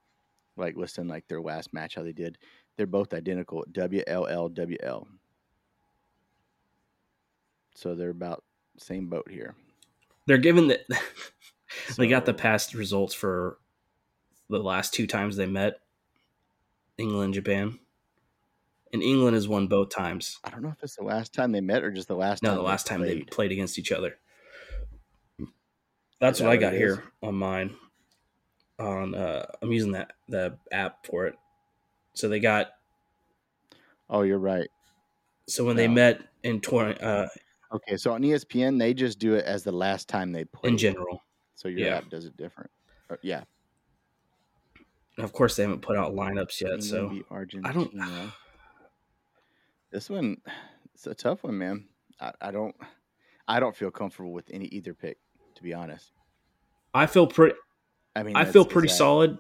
like listing like their last match how they did. They're both identical. W L L W L. So they're about same boat here. they're given the they got the past results for the last two times they met England Japan. And England has won both times. I don't know if it's the last time they met or just the last No, time the they last time they played against each other. That's what that I got here on mine. On uh I'm using that the app for it. So they got Oh, you're right. so when they met in twenty uh Okay, so on ESPN they just do it as the last time they played. in general. So your yeah. app does it different. Uh, yeah. And of course they haven't put out lineups yet, so beat I don't know. This one, it's a tough one, man. I, I don't, I don't feel comfortable with any either pick, to be honest. I feel pretty I mean, I feel pretty solid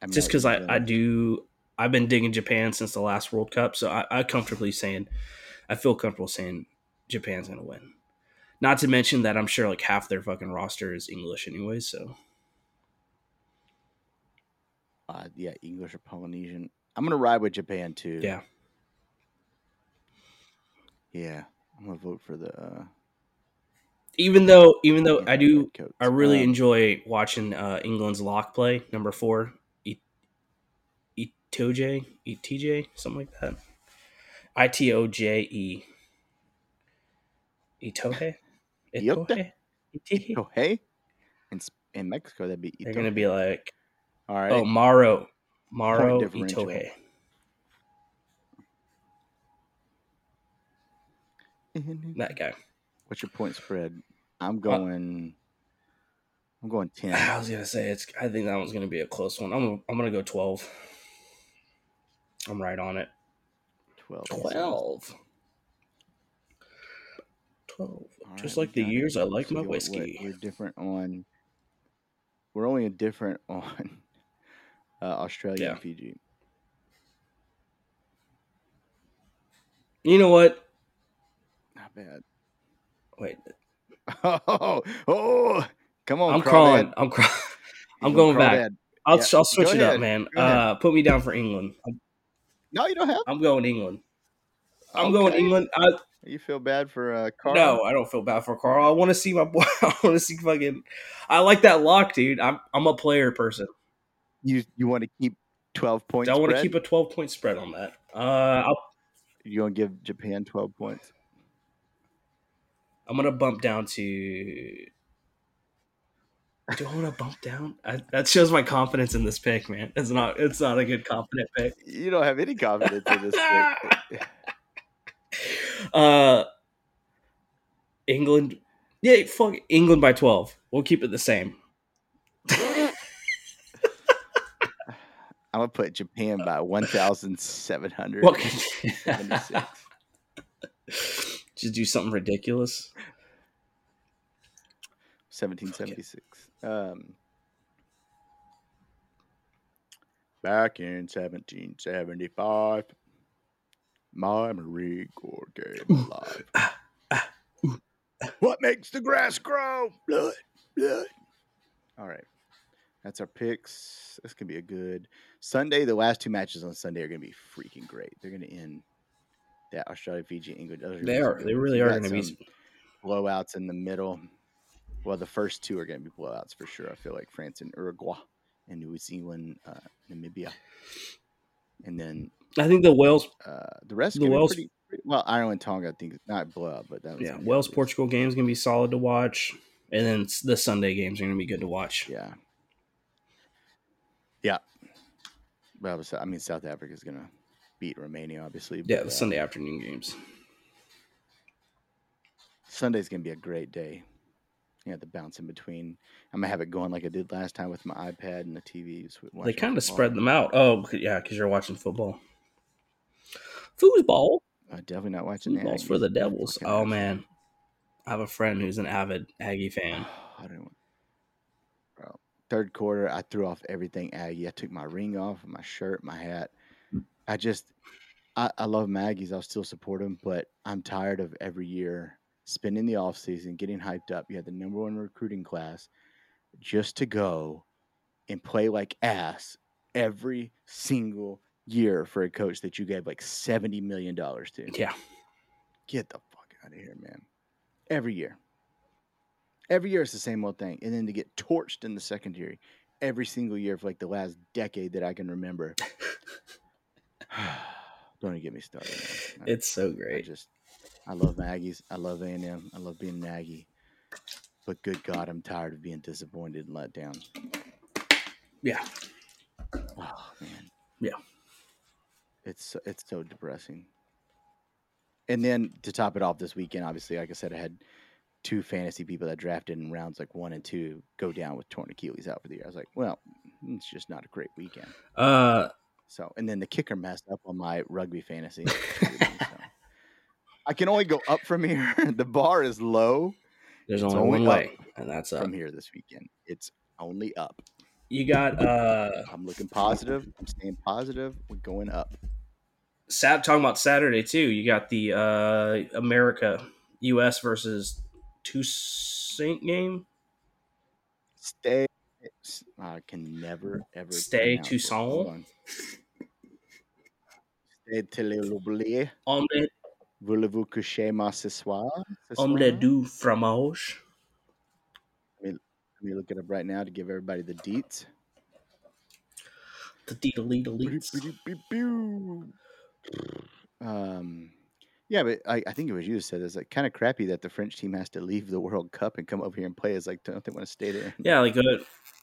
I mean, just because I, England- I do I've been digging Japan since the last World Cup, so I, I comfortably saying I feel comfortable saying Japan's gonna win. Not to mention that I'm sure like half their fucking roster is English anyway, so uh, yeah, English or Polynesian. I'm gonna ride with Japan too. yeah. yeah. I'm gonna vote for the. Uh, Even though even though I do. I really Um, enjoy watching uh, England's lock play number four, I- Itoje, Itj, something like that. I T O J E. Itoje, Itoje? Itoje, Itoje. In in Mexico that'd be. They're gonna be like, all right. oh Maro, Maro. Itoje. That guy. What's your point spread? I'm Uh, going. I'm going ten. I was gonna say it's. I think that one's gonna be a close one. I'm. I'm gonna go twelve. I'm right on it. Twelve. Twelve. Twelve. All Just right, like the years I like my whiskey. we're different on. We're only a different on uh, Australia Yeah. and Fiji. You know what? Not bad. Wait, Oh, oh, come on! I'm crawling. I'm crawling. I'm going back. Crawdad. I'll, Yeah, I'll switch go it up, man. Uh, put me down for England. No, you don't have. I'm going England. I'm going England. I, You feel bad for uh, Carl? no, I don't feel bad for Carl. I want to see my boy. I want to see fucking. I like that lock, dude. I'm I'm a player person. You you want to keep twelve points? I want to keep a 12 point spread on that. Uh, I'll, You gonna give Japan twelve points? I'm gonna bump down to. Do I want to bump down? I, that shows my confidence in this pick, man. It's not. It's not a good confident pick. You don't have any confidence in this pick. Uh, England. Yeah, fuck England by 12. We'll keep it the same. I'm gonna put Japan by one thousand seven hundred seventy-six. Just do something ridiculous. 1776. Um, back in 1775, my Marine Corps came alive. what makes the grass grow? Blood, blood. All right. That's our picks. This could be a good Sunday. The last two matches on Sunday are going to be freaking great. They're going to end that Australia, Fiji, England. They gonna be some are. good They really are going to be. blowouts in the middle. Well, the first two are going to be blowouts for sure. I feel like France and Uruguay, and New Zealand, uh, Namibia, and then I think the Wales, uh, the rest. The The Wales- pretty, pretty, well, Ireland, Tonga, I think not blowout, but that was yeah, Wales. Portugal game is going to be solid to watch, and then the Sunday games are going to be good to watch. Yeah, yeah. Well, I mean, South Africa is going to beat Romania, obviously. Yeah, the uh, Sunday afternoon games. Sunday's gonna be a great day. You have to bounce in between. I'm gonna have it going like I did last time with my iPad and the TV. just They kind of spread them out. Oh, yeah, because you're watching football. Foosball. Uh, definitely not watching the Foosball's for Aggies. the Devils. Oh man, I have a friend who's an avid Aggie fan. I don't. Bro, third quarter, I threw off everything Aggie. I took my ring off, my shirt, my hat. I just, I, I love Maggie's. I'll still support him, but I'm tired of every year spending the off season, getting hyped up. You had the number one recruiting class just to go and play like ass every single year for a coach that you gave like $70 million to. Yeah, Get the fuck out of here, man. Every year. Every year it's the same old thing. And then to get torched in the secondary every single year for like the last decade that I can remember. Don't even get me started. Man. I- it's so I great. just I love Aggies. I love A&M. I love being an Aggie. But good God, I'm tired of being disappointed and let down. Yeah, Oh man. Yeah. It's so- it's so depressing. And then to top it off this weekend, obviously, like I said, I had two fantasy people that drafted in rounds like one and two go down with torn Achilles out for the year. I was like, well, it's just not a great weekend. uh, So, and then the kicker messed up on my rugby fantasy. so I can only go up from here. the bar is low there's only, only one way, and that's up. from here this weekend. It's only up. You got uh, I'm looking positive. I'm staying positive. We're going up. Sat talking about Saturday too. You got the uh America U.S. versus Toussaint game. Stay. I can never ever Stay. Toussaint? Stay Omelette, Voulez-vous coucher moi ce soir? Ce omelette du fromage. I mean, let me look it up right now to give everybody the deets. The deedle Um, yeah, but I, I think it was you that said it's like kind of crappy that the French team has to leave the World Cup and come over here and play. It's like don't they want to stay there? Yeah, like uh,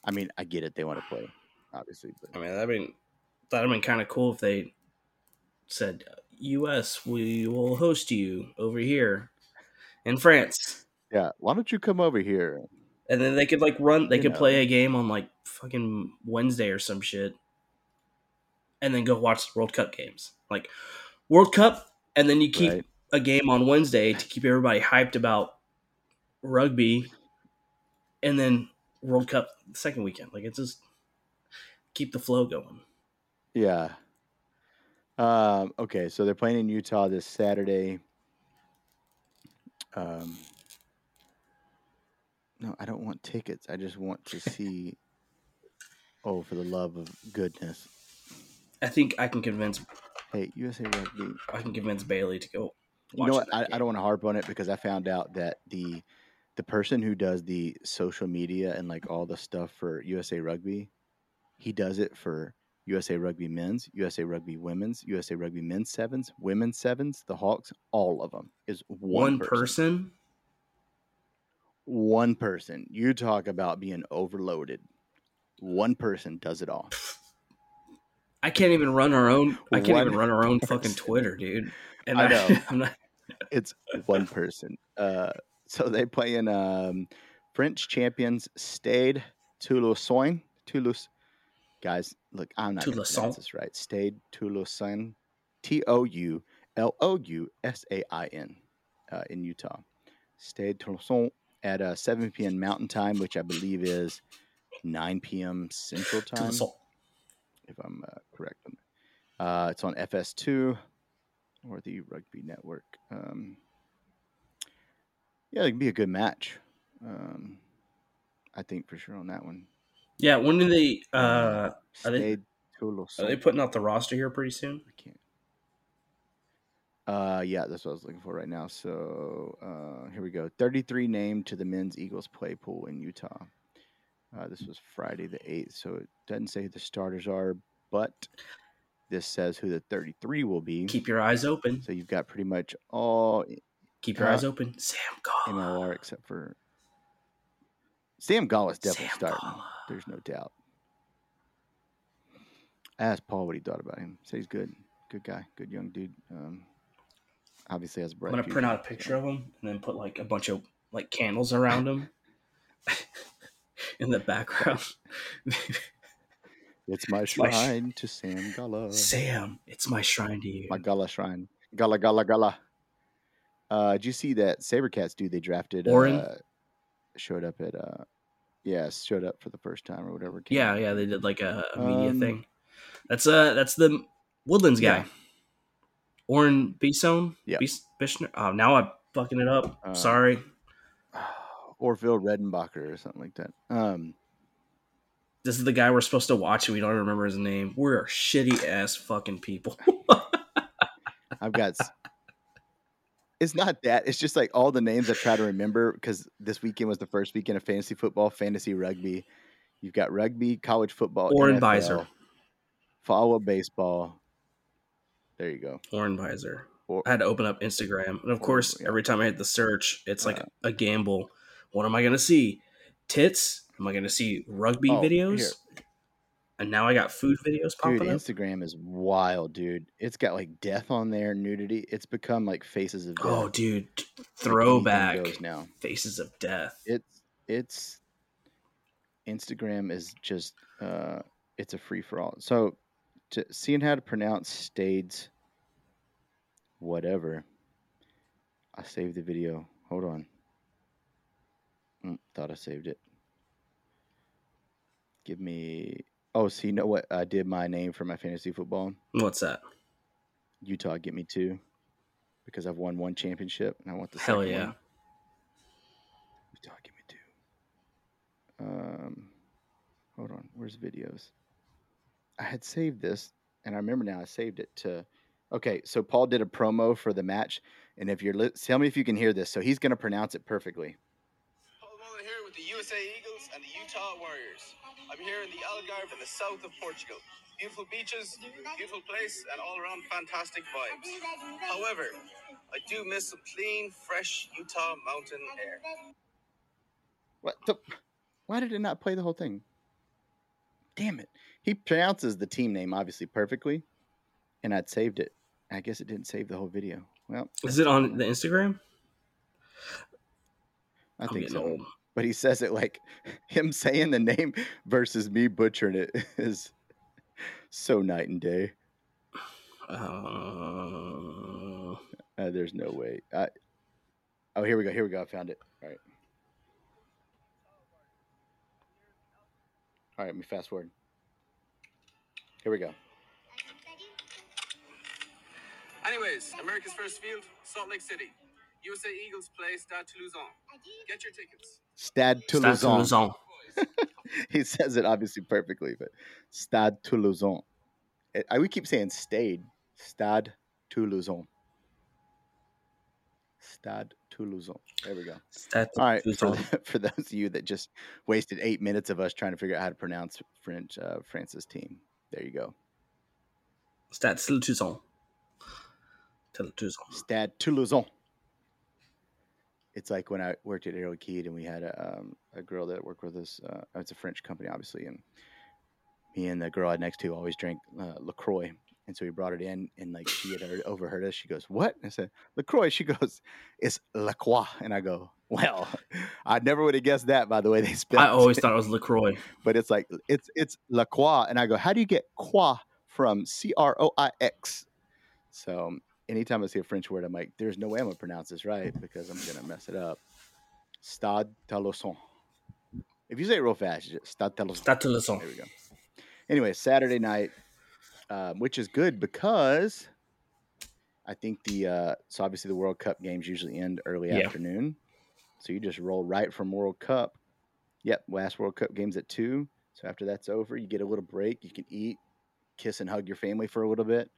I mean, I get it; they want to play, obviously, I mean, I mean, that'd have been kind of cool if they said, "U.S. We will host you over here in France," yeah. Why don't you come over here? and then they could like run. They You could know. play a game on like fucking Wednesday or some shit, and then go watch the World Cup games, like World Cup, and then you keep Right? a game on Wednesday to keep everybody hyped about rugby, and then World Cup the second weekend. Like it's just keep the flow going. Yeah. Um, okay, so they're playing in Utah this Saturday. Um, no, I don't want tickets. I just want to see. oh, for the love of goodness! I think I can convince Hey, USA Rugby. I can convince Bailey to go. You know what? I. I don't want to harp on it because I found out that the the person who does the social media and like all the stuff for USA Rugby, he does it for USA Rugby men's, USA Rugby women's, USA Rugby men's sevens, women's sevens, the Hawks, all of them is one, One person. One person. You talk about being overloaded. One person does it all. I can't even run our own. I can't even run our own fucking. Twitter, dude. And I I, know. I'm not. It's one person. Uh, so they play in um, French champions Stade Toulousain. Toulouse. Guys, look, I'm not going to pronounce this right. Stade Toulousain. T O U L O U S A I N uh, in Utah. Stade Toulousain at uh, 7 p.m. Mountain Time, which I believe is 9 p.m. Central Time if I'm uh, correct. Uh, it's on FS2 or the Rugby Network. Um, yeah, it can be a good match. Um, I think for sure on that one. Yeah. When do they? Uh, Are they- are they putting out the roster here pretty soon? I can't. Uh, yeah, that's what I was looking for right now. So uh, here we go. 33 named to the men's Eagles play pool in Utah. Uh, this was Friday the 8th, so it doesn't say who the starters are, but this says who the 33 will be. Keep your eyes open. So you've got pretty much all Keep your Uh, eyes open. Sam Gala. MLR except for Sam Gall's definitely Sam starting. Gala. There's no doubt. I asked Paul what he thought about him. Say he's good, good guy, good young dude. Um, obviously has a I'm gonna print out a picture of him and then put like a bunch of like candles around him in the background. It's my my sh- shrine to Sam Gala. Sam, it's my shrine to you. My Gala shrine. Gala Gala Gala. Uh, did you see that Sabercats dude they drafted? Uh, showed up at uh, yeah, showed up for the first time or whatever. Yeah, out. yeah, they did like a, a media Um, thing. That's uh that's the Woodlands guy. Yeah. Oren Bison? Yeah. Bis- Bishner? Oh, now I'm fucking it up. Uh, Sorry. Orville Redenbacher or something like that. Um, This is the guy we're supposed to watch and we don't remember his name. We're shitty ass fucking people. I've got. It's not that. It's just like all the names I try to remember because this weekend was the first weekend of fantasy football, fantasy rugby. You've got rugby, college football, Oren NFL, Visor. follow baseball. There you go. Oren Visor. Or, I had to open up Instagram. And of course, yeah. every time I hit the search, it's like Uh, a gamble. What am I going to see? Tits? Am I going to see rugby Oh, videos? here. And now I got food videos dude, popping up. Instagram is wild, dude. It's got like death on there, nudity. It's become like faces of death. Oh, dude. Throwback. now. Faces of Death. It's it's Instagram is just uh it's a free for all. So to seeing how to pronounce Stades whatever. I saved the video. Hold on. Mm, thought I saved it. Give me Oh, so you know what I did my name for my fantasy football? What's that? Utah get me two. Because I've won one championship and I want the Hell second yeah. one. Utah give me two. Um hold on, where's videos? I had saved this and I remember now I saved it to Okay, so Paul did a promo for the match and if you're li- tell me if you can hear this. So he's going to pronounce it perfectly. Paul Mullen here with the USA Eagles and the Utah Warriors. I'm here in the Algarve in the south of Portugal. Beautiful beaches, beautiful place, and all around fantastic vibes. However, I do miss some clean, fresh Utah mountain air. What the Why did it not play the whole thing? Damn it. He pronounces the team name obviously perfectly and I'd saved it. I guess it didn't save the whole video. Well, Is it on the Instagram? I I'm think getting so. old. But he says it like him saying the name versus me butchering it is so night and day. Uh, Uh, there's no way. I, oh, here we go. Here we go. I found it. All right. All right. Let me fast forward. Here we go. Anyways, America's first field, Salt Lake City. USA Eagles play Stade Toulousain. Get your tickets. Stade Stade Toulousain. Toulousain. he says it obviously perfectly, but Stade Toulousain. It, I, we keep saying Stade. Stade Toulousain. Stade Toulousain. There we go. Stade All right, for, for those of you that just wasted eight minutes of us trying to figure out how to pronounce French uh, France's team, there you go. Stade Toulousain. Toulousain. Stade Toulousain. It's like when I worked at Air Liquide and we had a, um, a girl that worked with us. Uh, it's a French company, obviously, and me and the girl I had next to always drank uh, Lacroix, and so we brought it in, and like she had heard, overheard us. She goes, "What?" I said, "Lacroix." She goes, "It's Lacroix," and I go, "Well, I never would have guessed that by the way they spelled." I always it. thought it was LaCroix. but it's like it's it's Lacroix, and I go, "How do you get croix from C R O I X?" So anytime I see a French word, I'm like, "There's no way I'm gonna pronounce this right because I'm gonna mess it up." Stade Toulousain. If you say it real fast, it's Stade Toulousain. Stade Toulousain. There we go. Anyway, Saturday night, um, which is good because I think the uh, so obviously the World Cup games usually end early Yeah. afternoon, so you just roll right from World Cup. Yep, last World Cup games at two. So after that's over, you get a little break. You can eat, kiss, and hug your family for a little bit.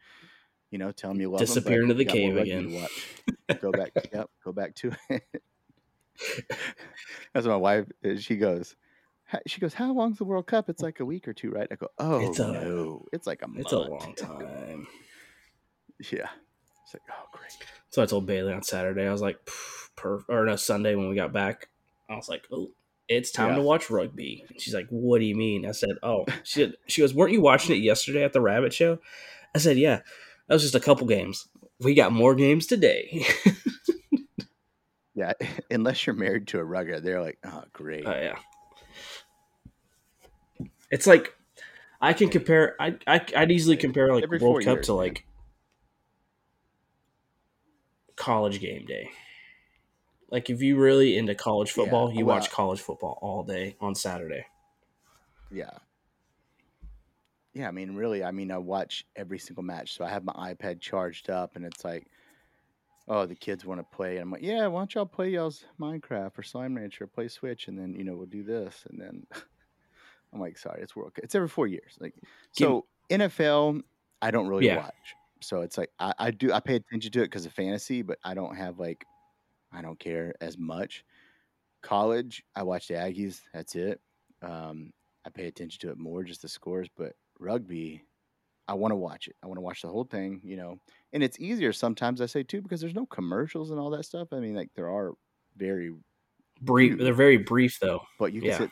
You know, tell them you love Disappear them, into the you got more cave again. go back. Yep, go back to it. That's what my wife. uh, She goes. She goes. How long's the World Cup? It's like a week or two, right? I go. Oh It's a- no, it's like a month. It's a long time. yeah. It's like oh great. So I told Bailey on Saturday, I was like, per or no Sunday when we got back, I was like, oh, it's time Yeah. to watch rugby. She's like, what do you mean? I said, oh, she said, she goes, weren't you watching it yesterday at the Rabbit Show? I said, yeah, that was just a couple games. We got more games today. Yeah, unless you're married to a rugger, they're like, oh great. Oh yeah. It's like I can compare. I, I I'd easily compare like Every World Cup years, to man. like college game day. Like if you're really into college Yeah, football, you well- watch college football all day on Saturday. Yeah. Yeah, I mean, really, I mean, I watch every single match. So I have my iPad charged up, and it's like, oh, the kids want to play. And I'm like, yeah, why don't y'all play y'all's Minecraft or Slime Rancher, play Switch, and then, you know, we'll do this. And then I'm like, sorry, it's World Cup. It's every four years. Like, Give- so NFL, I don't really Yeah. watch. So it's like, I, I do, I pay attention to it because of fantasy, but I don't have like, I don't care as much. College, I watch the Aggies. That's it. Um, I pay attention to it more, just the scores. But rugby, I want to watch it. I want to watch the whole thing, you know. And it's easier sometimes, I say too, because there's no commercials and all that stuff. I mean, like there are very, Brief. They're very brief though. but you can Yeah. sit.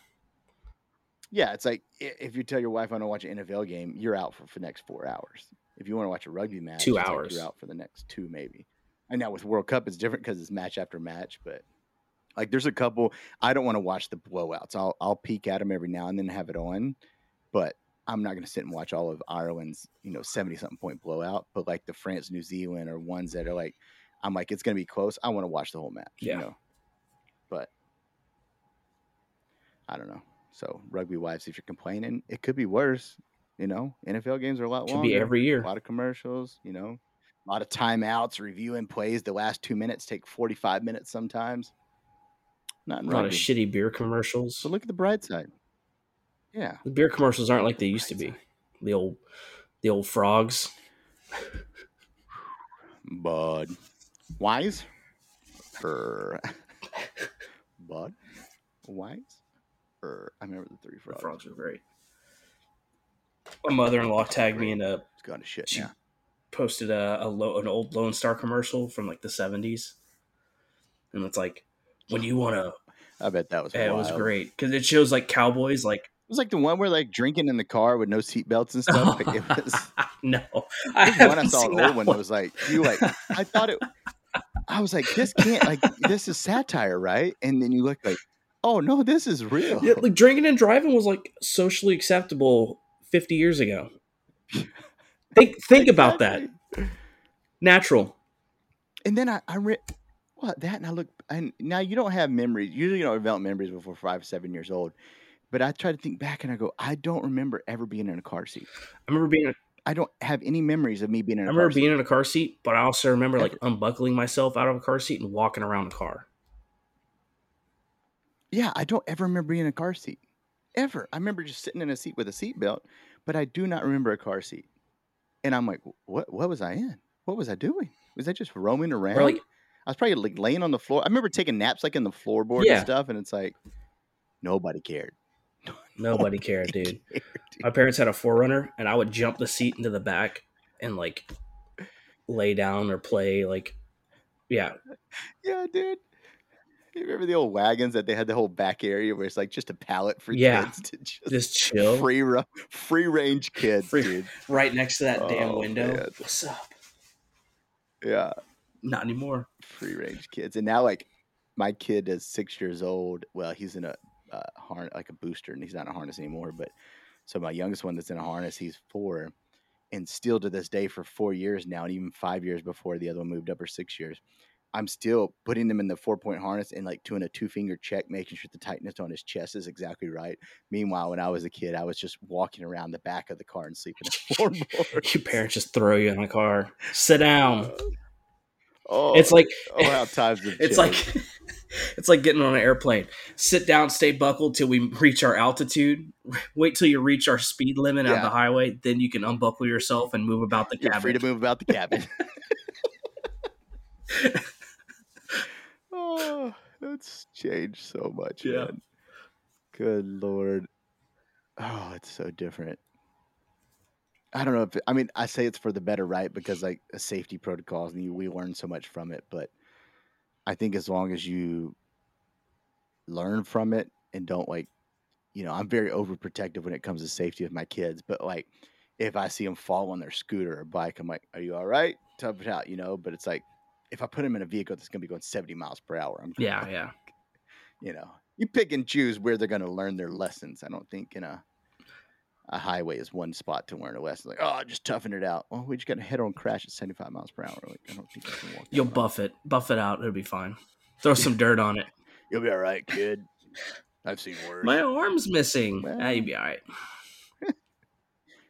Yeah, it's like if you tell your wife I want to watch an NFL game, you're out for, for the next four hours. If you want to watch a rugby match, Two it's like hours. you're out for the next two maybe. And now with World Cup, it's different because it's match after match. But like, there's a couple I don't want to watch the blowouts. I'll I'll peek at them every now and then, have it on, but I'm not going to sit and watch all of Ireland's you know seventy something point blowout. But like the France New Zealand or ones that are like, I'm like it's going to be close. I want to watch the whole match. Yeah. You know, but I don't know. So rugby wives, if you're complaining, it could be worse. You know, NFL games are a lot Could longer. be every year. A lot of commercials. You know, a lot of timeouts, reviewing plays. The last two minutes take 45 minutes sometimes. Not A lot of shitty beer commercials. So look at the bright side. Yeah. The beer commercials aren't like they used to be. The old, the old frogs. Bud. Wise? Er. Bud? Wise? Er. I remember the three The frogs. frogs were great. My mother-in-law tagged me in a It's gone to shit She- now. posted a, a lo- an old Lone Star commercial from like the seventies, and it's like when you want to. I bet that was It was great because it shows like cowboys like It was like the one where like drinking in the car with no seatbelts and stuff. Like it was no. I one I saw an old one that was like you like I thought it I was like this can't like this is satire right and then you look like oh no this is real Yeah, like drinking and driving was like socially acceptable fifty years ago. Think think about that. Natural. and then I I read what that and I look and now you don't have memories usually you don't develop memories before five seven years old but I try to think back and I go I don't remember ever being in a car seat I remember being. I don't have any memories of me being in I a remember car seat. I remember being in a car seat, but I also remember like unbuckling myself out of a car seat and walking around the car. Yeah, I don't ever remember being in a car seat. Ever. I remember just sitting in a seat with a seatbelt, but I do not remember a car seat. And I'm like, what what was I in? What was I doing? Was I just roaming around? Like I was probably like laying on the floor. I remember taking naps like in the floorboard Yeah. and stuff, and it's like nobody cared. Nobody cared, dude. cared, dude. My parents had a forerunner, and I would jump the seat into the back and like lay down or play. Like, yeah, Yeah, dude. You remember the old wagons that they had the whole back area where it's like just a pallet for Yeah. kids to just, just chill free ru- free range kids, Free- dude. right next to that damn Oh, window. man. What's up? Yeah. Not anymore. free range kids. And now, like, my kid is six years old. Well, he's in a uh, harness, like a booster, and he's not in a harness anymore. But so my youngest one that's in a harness, he's four, and still to this day for four years now, and even five years before the other one moved up, or six years. I'm still putting them in the four point harness and like doing a two finger check, making sure the tightness on his chest is exactly right. Meanwhile, when I was a kid, I was just walking around the back of the car and sleeping on the floorboard. Your parents just throw you in the car. Sit down. Oh, It's like oh, how times have it's like. It's like getting on an airplane. Sit down, stay buckled till we reach our altitude. Wait till you reach our speed limit on the highway. Then you can unbuckle yourself and move about the You're cabin. free to move about the cabin. oh, that's changed so much. Yeah. man. Good lord. Oh, it's so different. I don't know if I mean I say it's for the better, right? Because like a safety protocols and you, we learn so much from it. But I think as long as you learn from it and don't like, you know, I'm very overprotective when it comes to safety of my kids. But like, if I see them fall on their scooter or bike, I'm like, "Are you all right? Tough it out," you know. But it's like, if I put them in a vehicle that's going to be going 70 miles per hour, I'm yeah, yeah. you know, you pick and choose where they're going to learn their lessons. I don't think in a a highway is one spot to learn a lesson. Like, oh, just toughen it out. Oh, we just got a head-on crash at 75 miles per hour. Like, I don't think I can walk. You'll buff it, buff it out. It'll be fine. Throw some dirt on it. You'll be all right, kid. I've seen worse. My arm's missing. Well. Ah, you'll be all right.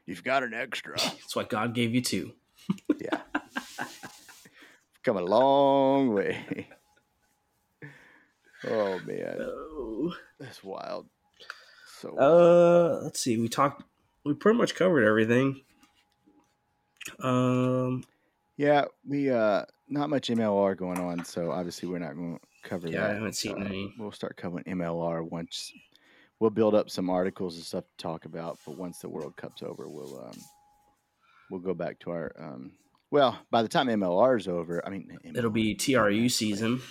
You've got an extra. That's what God gave you too. yeah. Come a long way. Oh man, Oh. that's wild. So. Uh, let's see. We talked. We pretty much covered everything. Um, yeah, we uh not much MLR going on, so obviously we're not going to cover Yeah, that. I haven't seen Uh, any. We'll start covering MLR once we'll build up some articles and stuff to talk about. But once the World Cup's over, we'll um we'll go back to our um. Well, by the time MLR is over, I mean it'll be TRU season.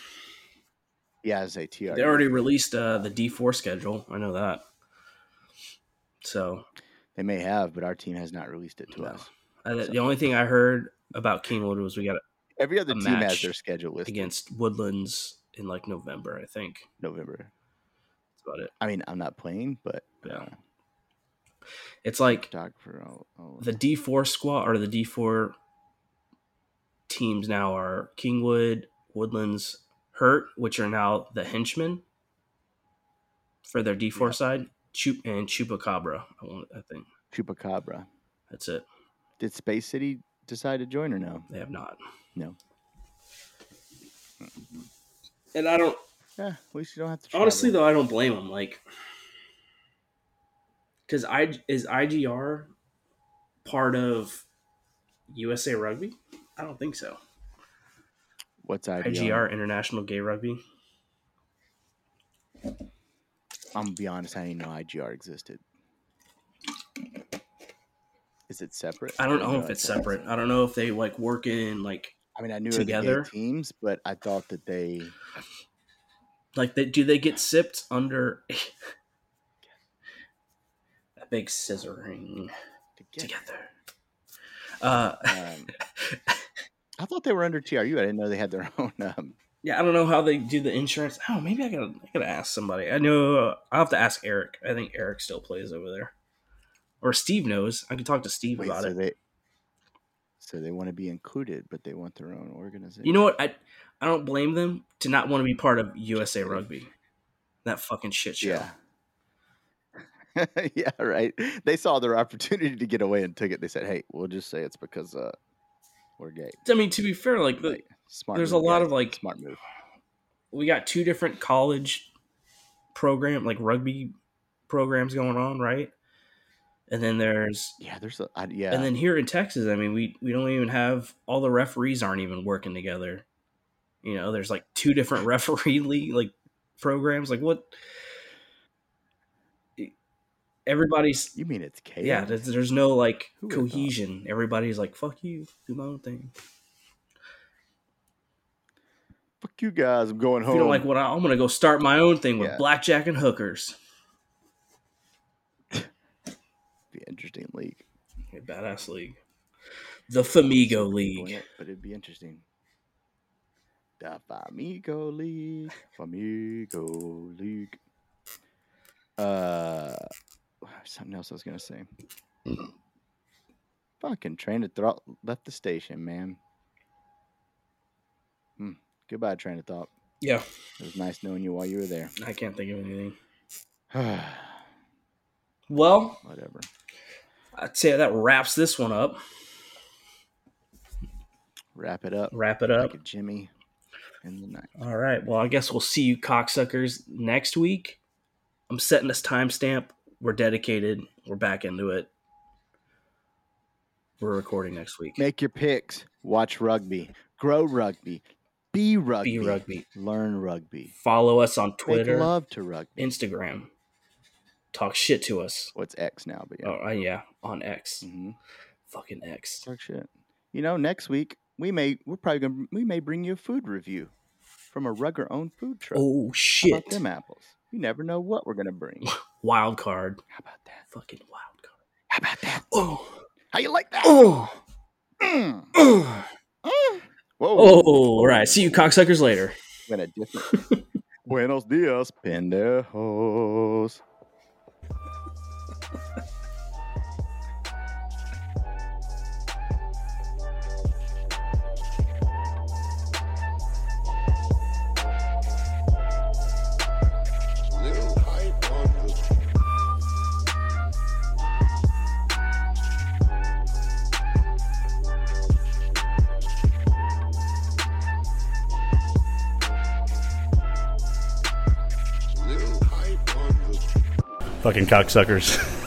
Yeah, as a TR. They already released uh, the D four schedule. I know that. So They may have, but our team has not released it to No. us. uh, the only thing I heard about Kingwood was we got Every other a team has their schedule listed against Woodlands in like November, I think. November. That's about it. I mean, I'm not playing, but Yeah. uh, It's like for all. all the D four squad or the D four teams now are Kingwood, Woodlands, Hurt, which are now the henchmen for their D four Yeah. side, Chup and Chupacabra. I want, I think Chupacabra. that's it. Did Space City decide to join or no? They have not. No. And I don't Yeah, at least you don't have to. honestly though I don't blame them. Like, because I is IGR part of USA Rugby? I don't think so. what's IGR? IGR International Gay Rugby. I'm gonna be honest. I didn't know IGR existed. Is it separate? I don't didn't know if it's was- separate. I don't know if they like work in like I mean, I knew together. teams, but I thought that they. like they do they get sipped under a big scissoring Together. together. Uh, Um, I thought they were under TRU. I didn't know they had their own. Um, yeah, I don't know how they do the insurance. Oh, maybe I gotta I gotta ask somebody. I know I'll have to ask Eric. I think Eric still plays over there, or Steve knows. I can talk to Steve wait, about so it. they. So they want to be included, but they want their own organization. You know what? I I don't blame them to not want to be part of USA Rugby. That fucking shit show. Yeah. yeah, right. They saw their opportunity to get away and took it. They said, "Hey, we'll just say it's because uh, we're gay." I mean, to be fair, like the, Like, smart. there's move, a lot guys. of, like- smart move. we got two different college program like rugby programs going on, right? And then there's Yeah, there's a I, yeah. and then here in Texas, I mean, we we don't even have all the referees aren't even working together. You know, there's like two different referee league like programs. Like what? Everybody's you mean it's chaos? yeah. There's, there's no like cohesion. Everybody's like fuck you, do my own thing. Fuck you guys. I'm going home. you don't like what I, I'm gonna go start my own thing with Yeah. blackjack and hookers. Be interesting league. A badass league. The Famigo Some people in League. it, but it'd be interesting. The Famigo League. Famigo League. Uh, something else I was gonna say. Fucking train thought left the station, man. Hmm. Goodbye, train of thought. Yeah, It was nice knowing you while you were there. I can't think of anything. Well, whatever. I'd say that wraps this one up. Wrap it up. Wrap it up. Like a Jimmy in the night. All right. Well, I guess we'll see you cocksuckers next week. I'm setting this timestamp. We're dedicated. We're back into it. We're recording next week. Make your picks. Watch rugby. Grow rugby. Be rugby. Be rugby. Learn rugby. Follow us on Make Twitter, love to rugby. Instagram. Talk shit to us. What's X now? But yeah. Oh, uh, yeah, on X. hmm Fucking X. Talk shit. You know, next week we may we're probably gonna we may bring you a food review from a Rugger owned food truck. Oh How shit. about them apples? You never know what we're gonna bring. Wild card. How about that? Fucking wild card. How about that? Oh. How you like that? Oh. Mm. Oh. Mm. Whoa. Oh. All right. See you cocksuckers later. Went a different. Buenos dias, pendejos. Fucking cocksuckers.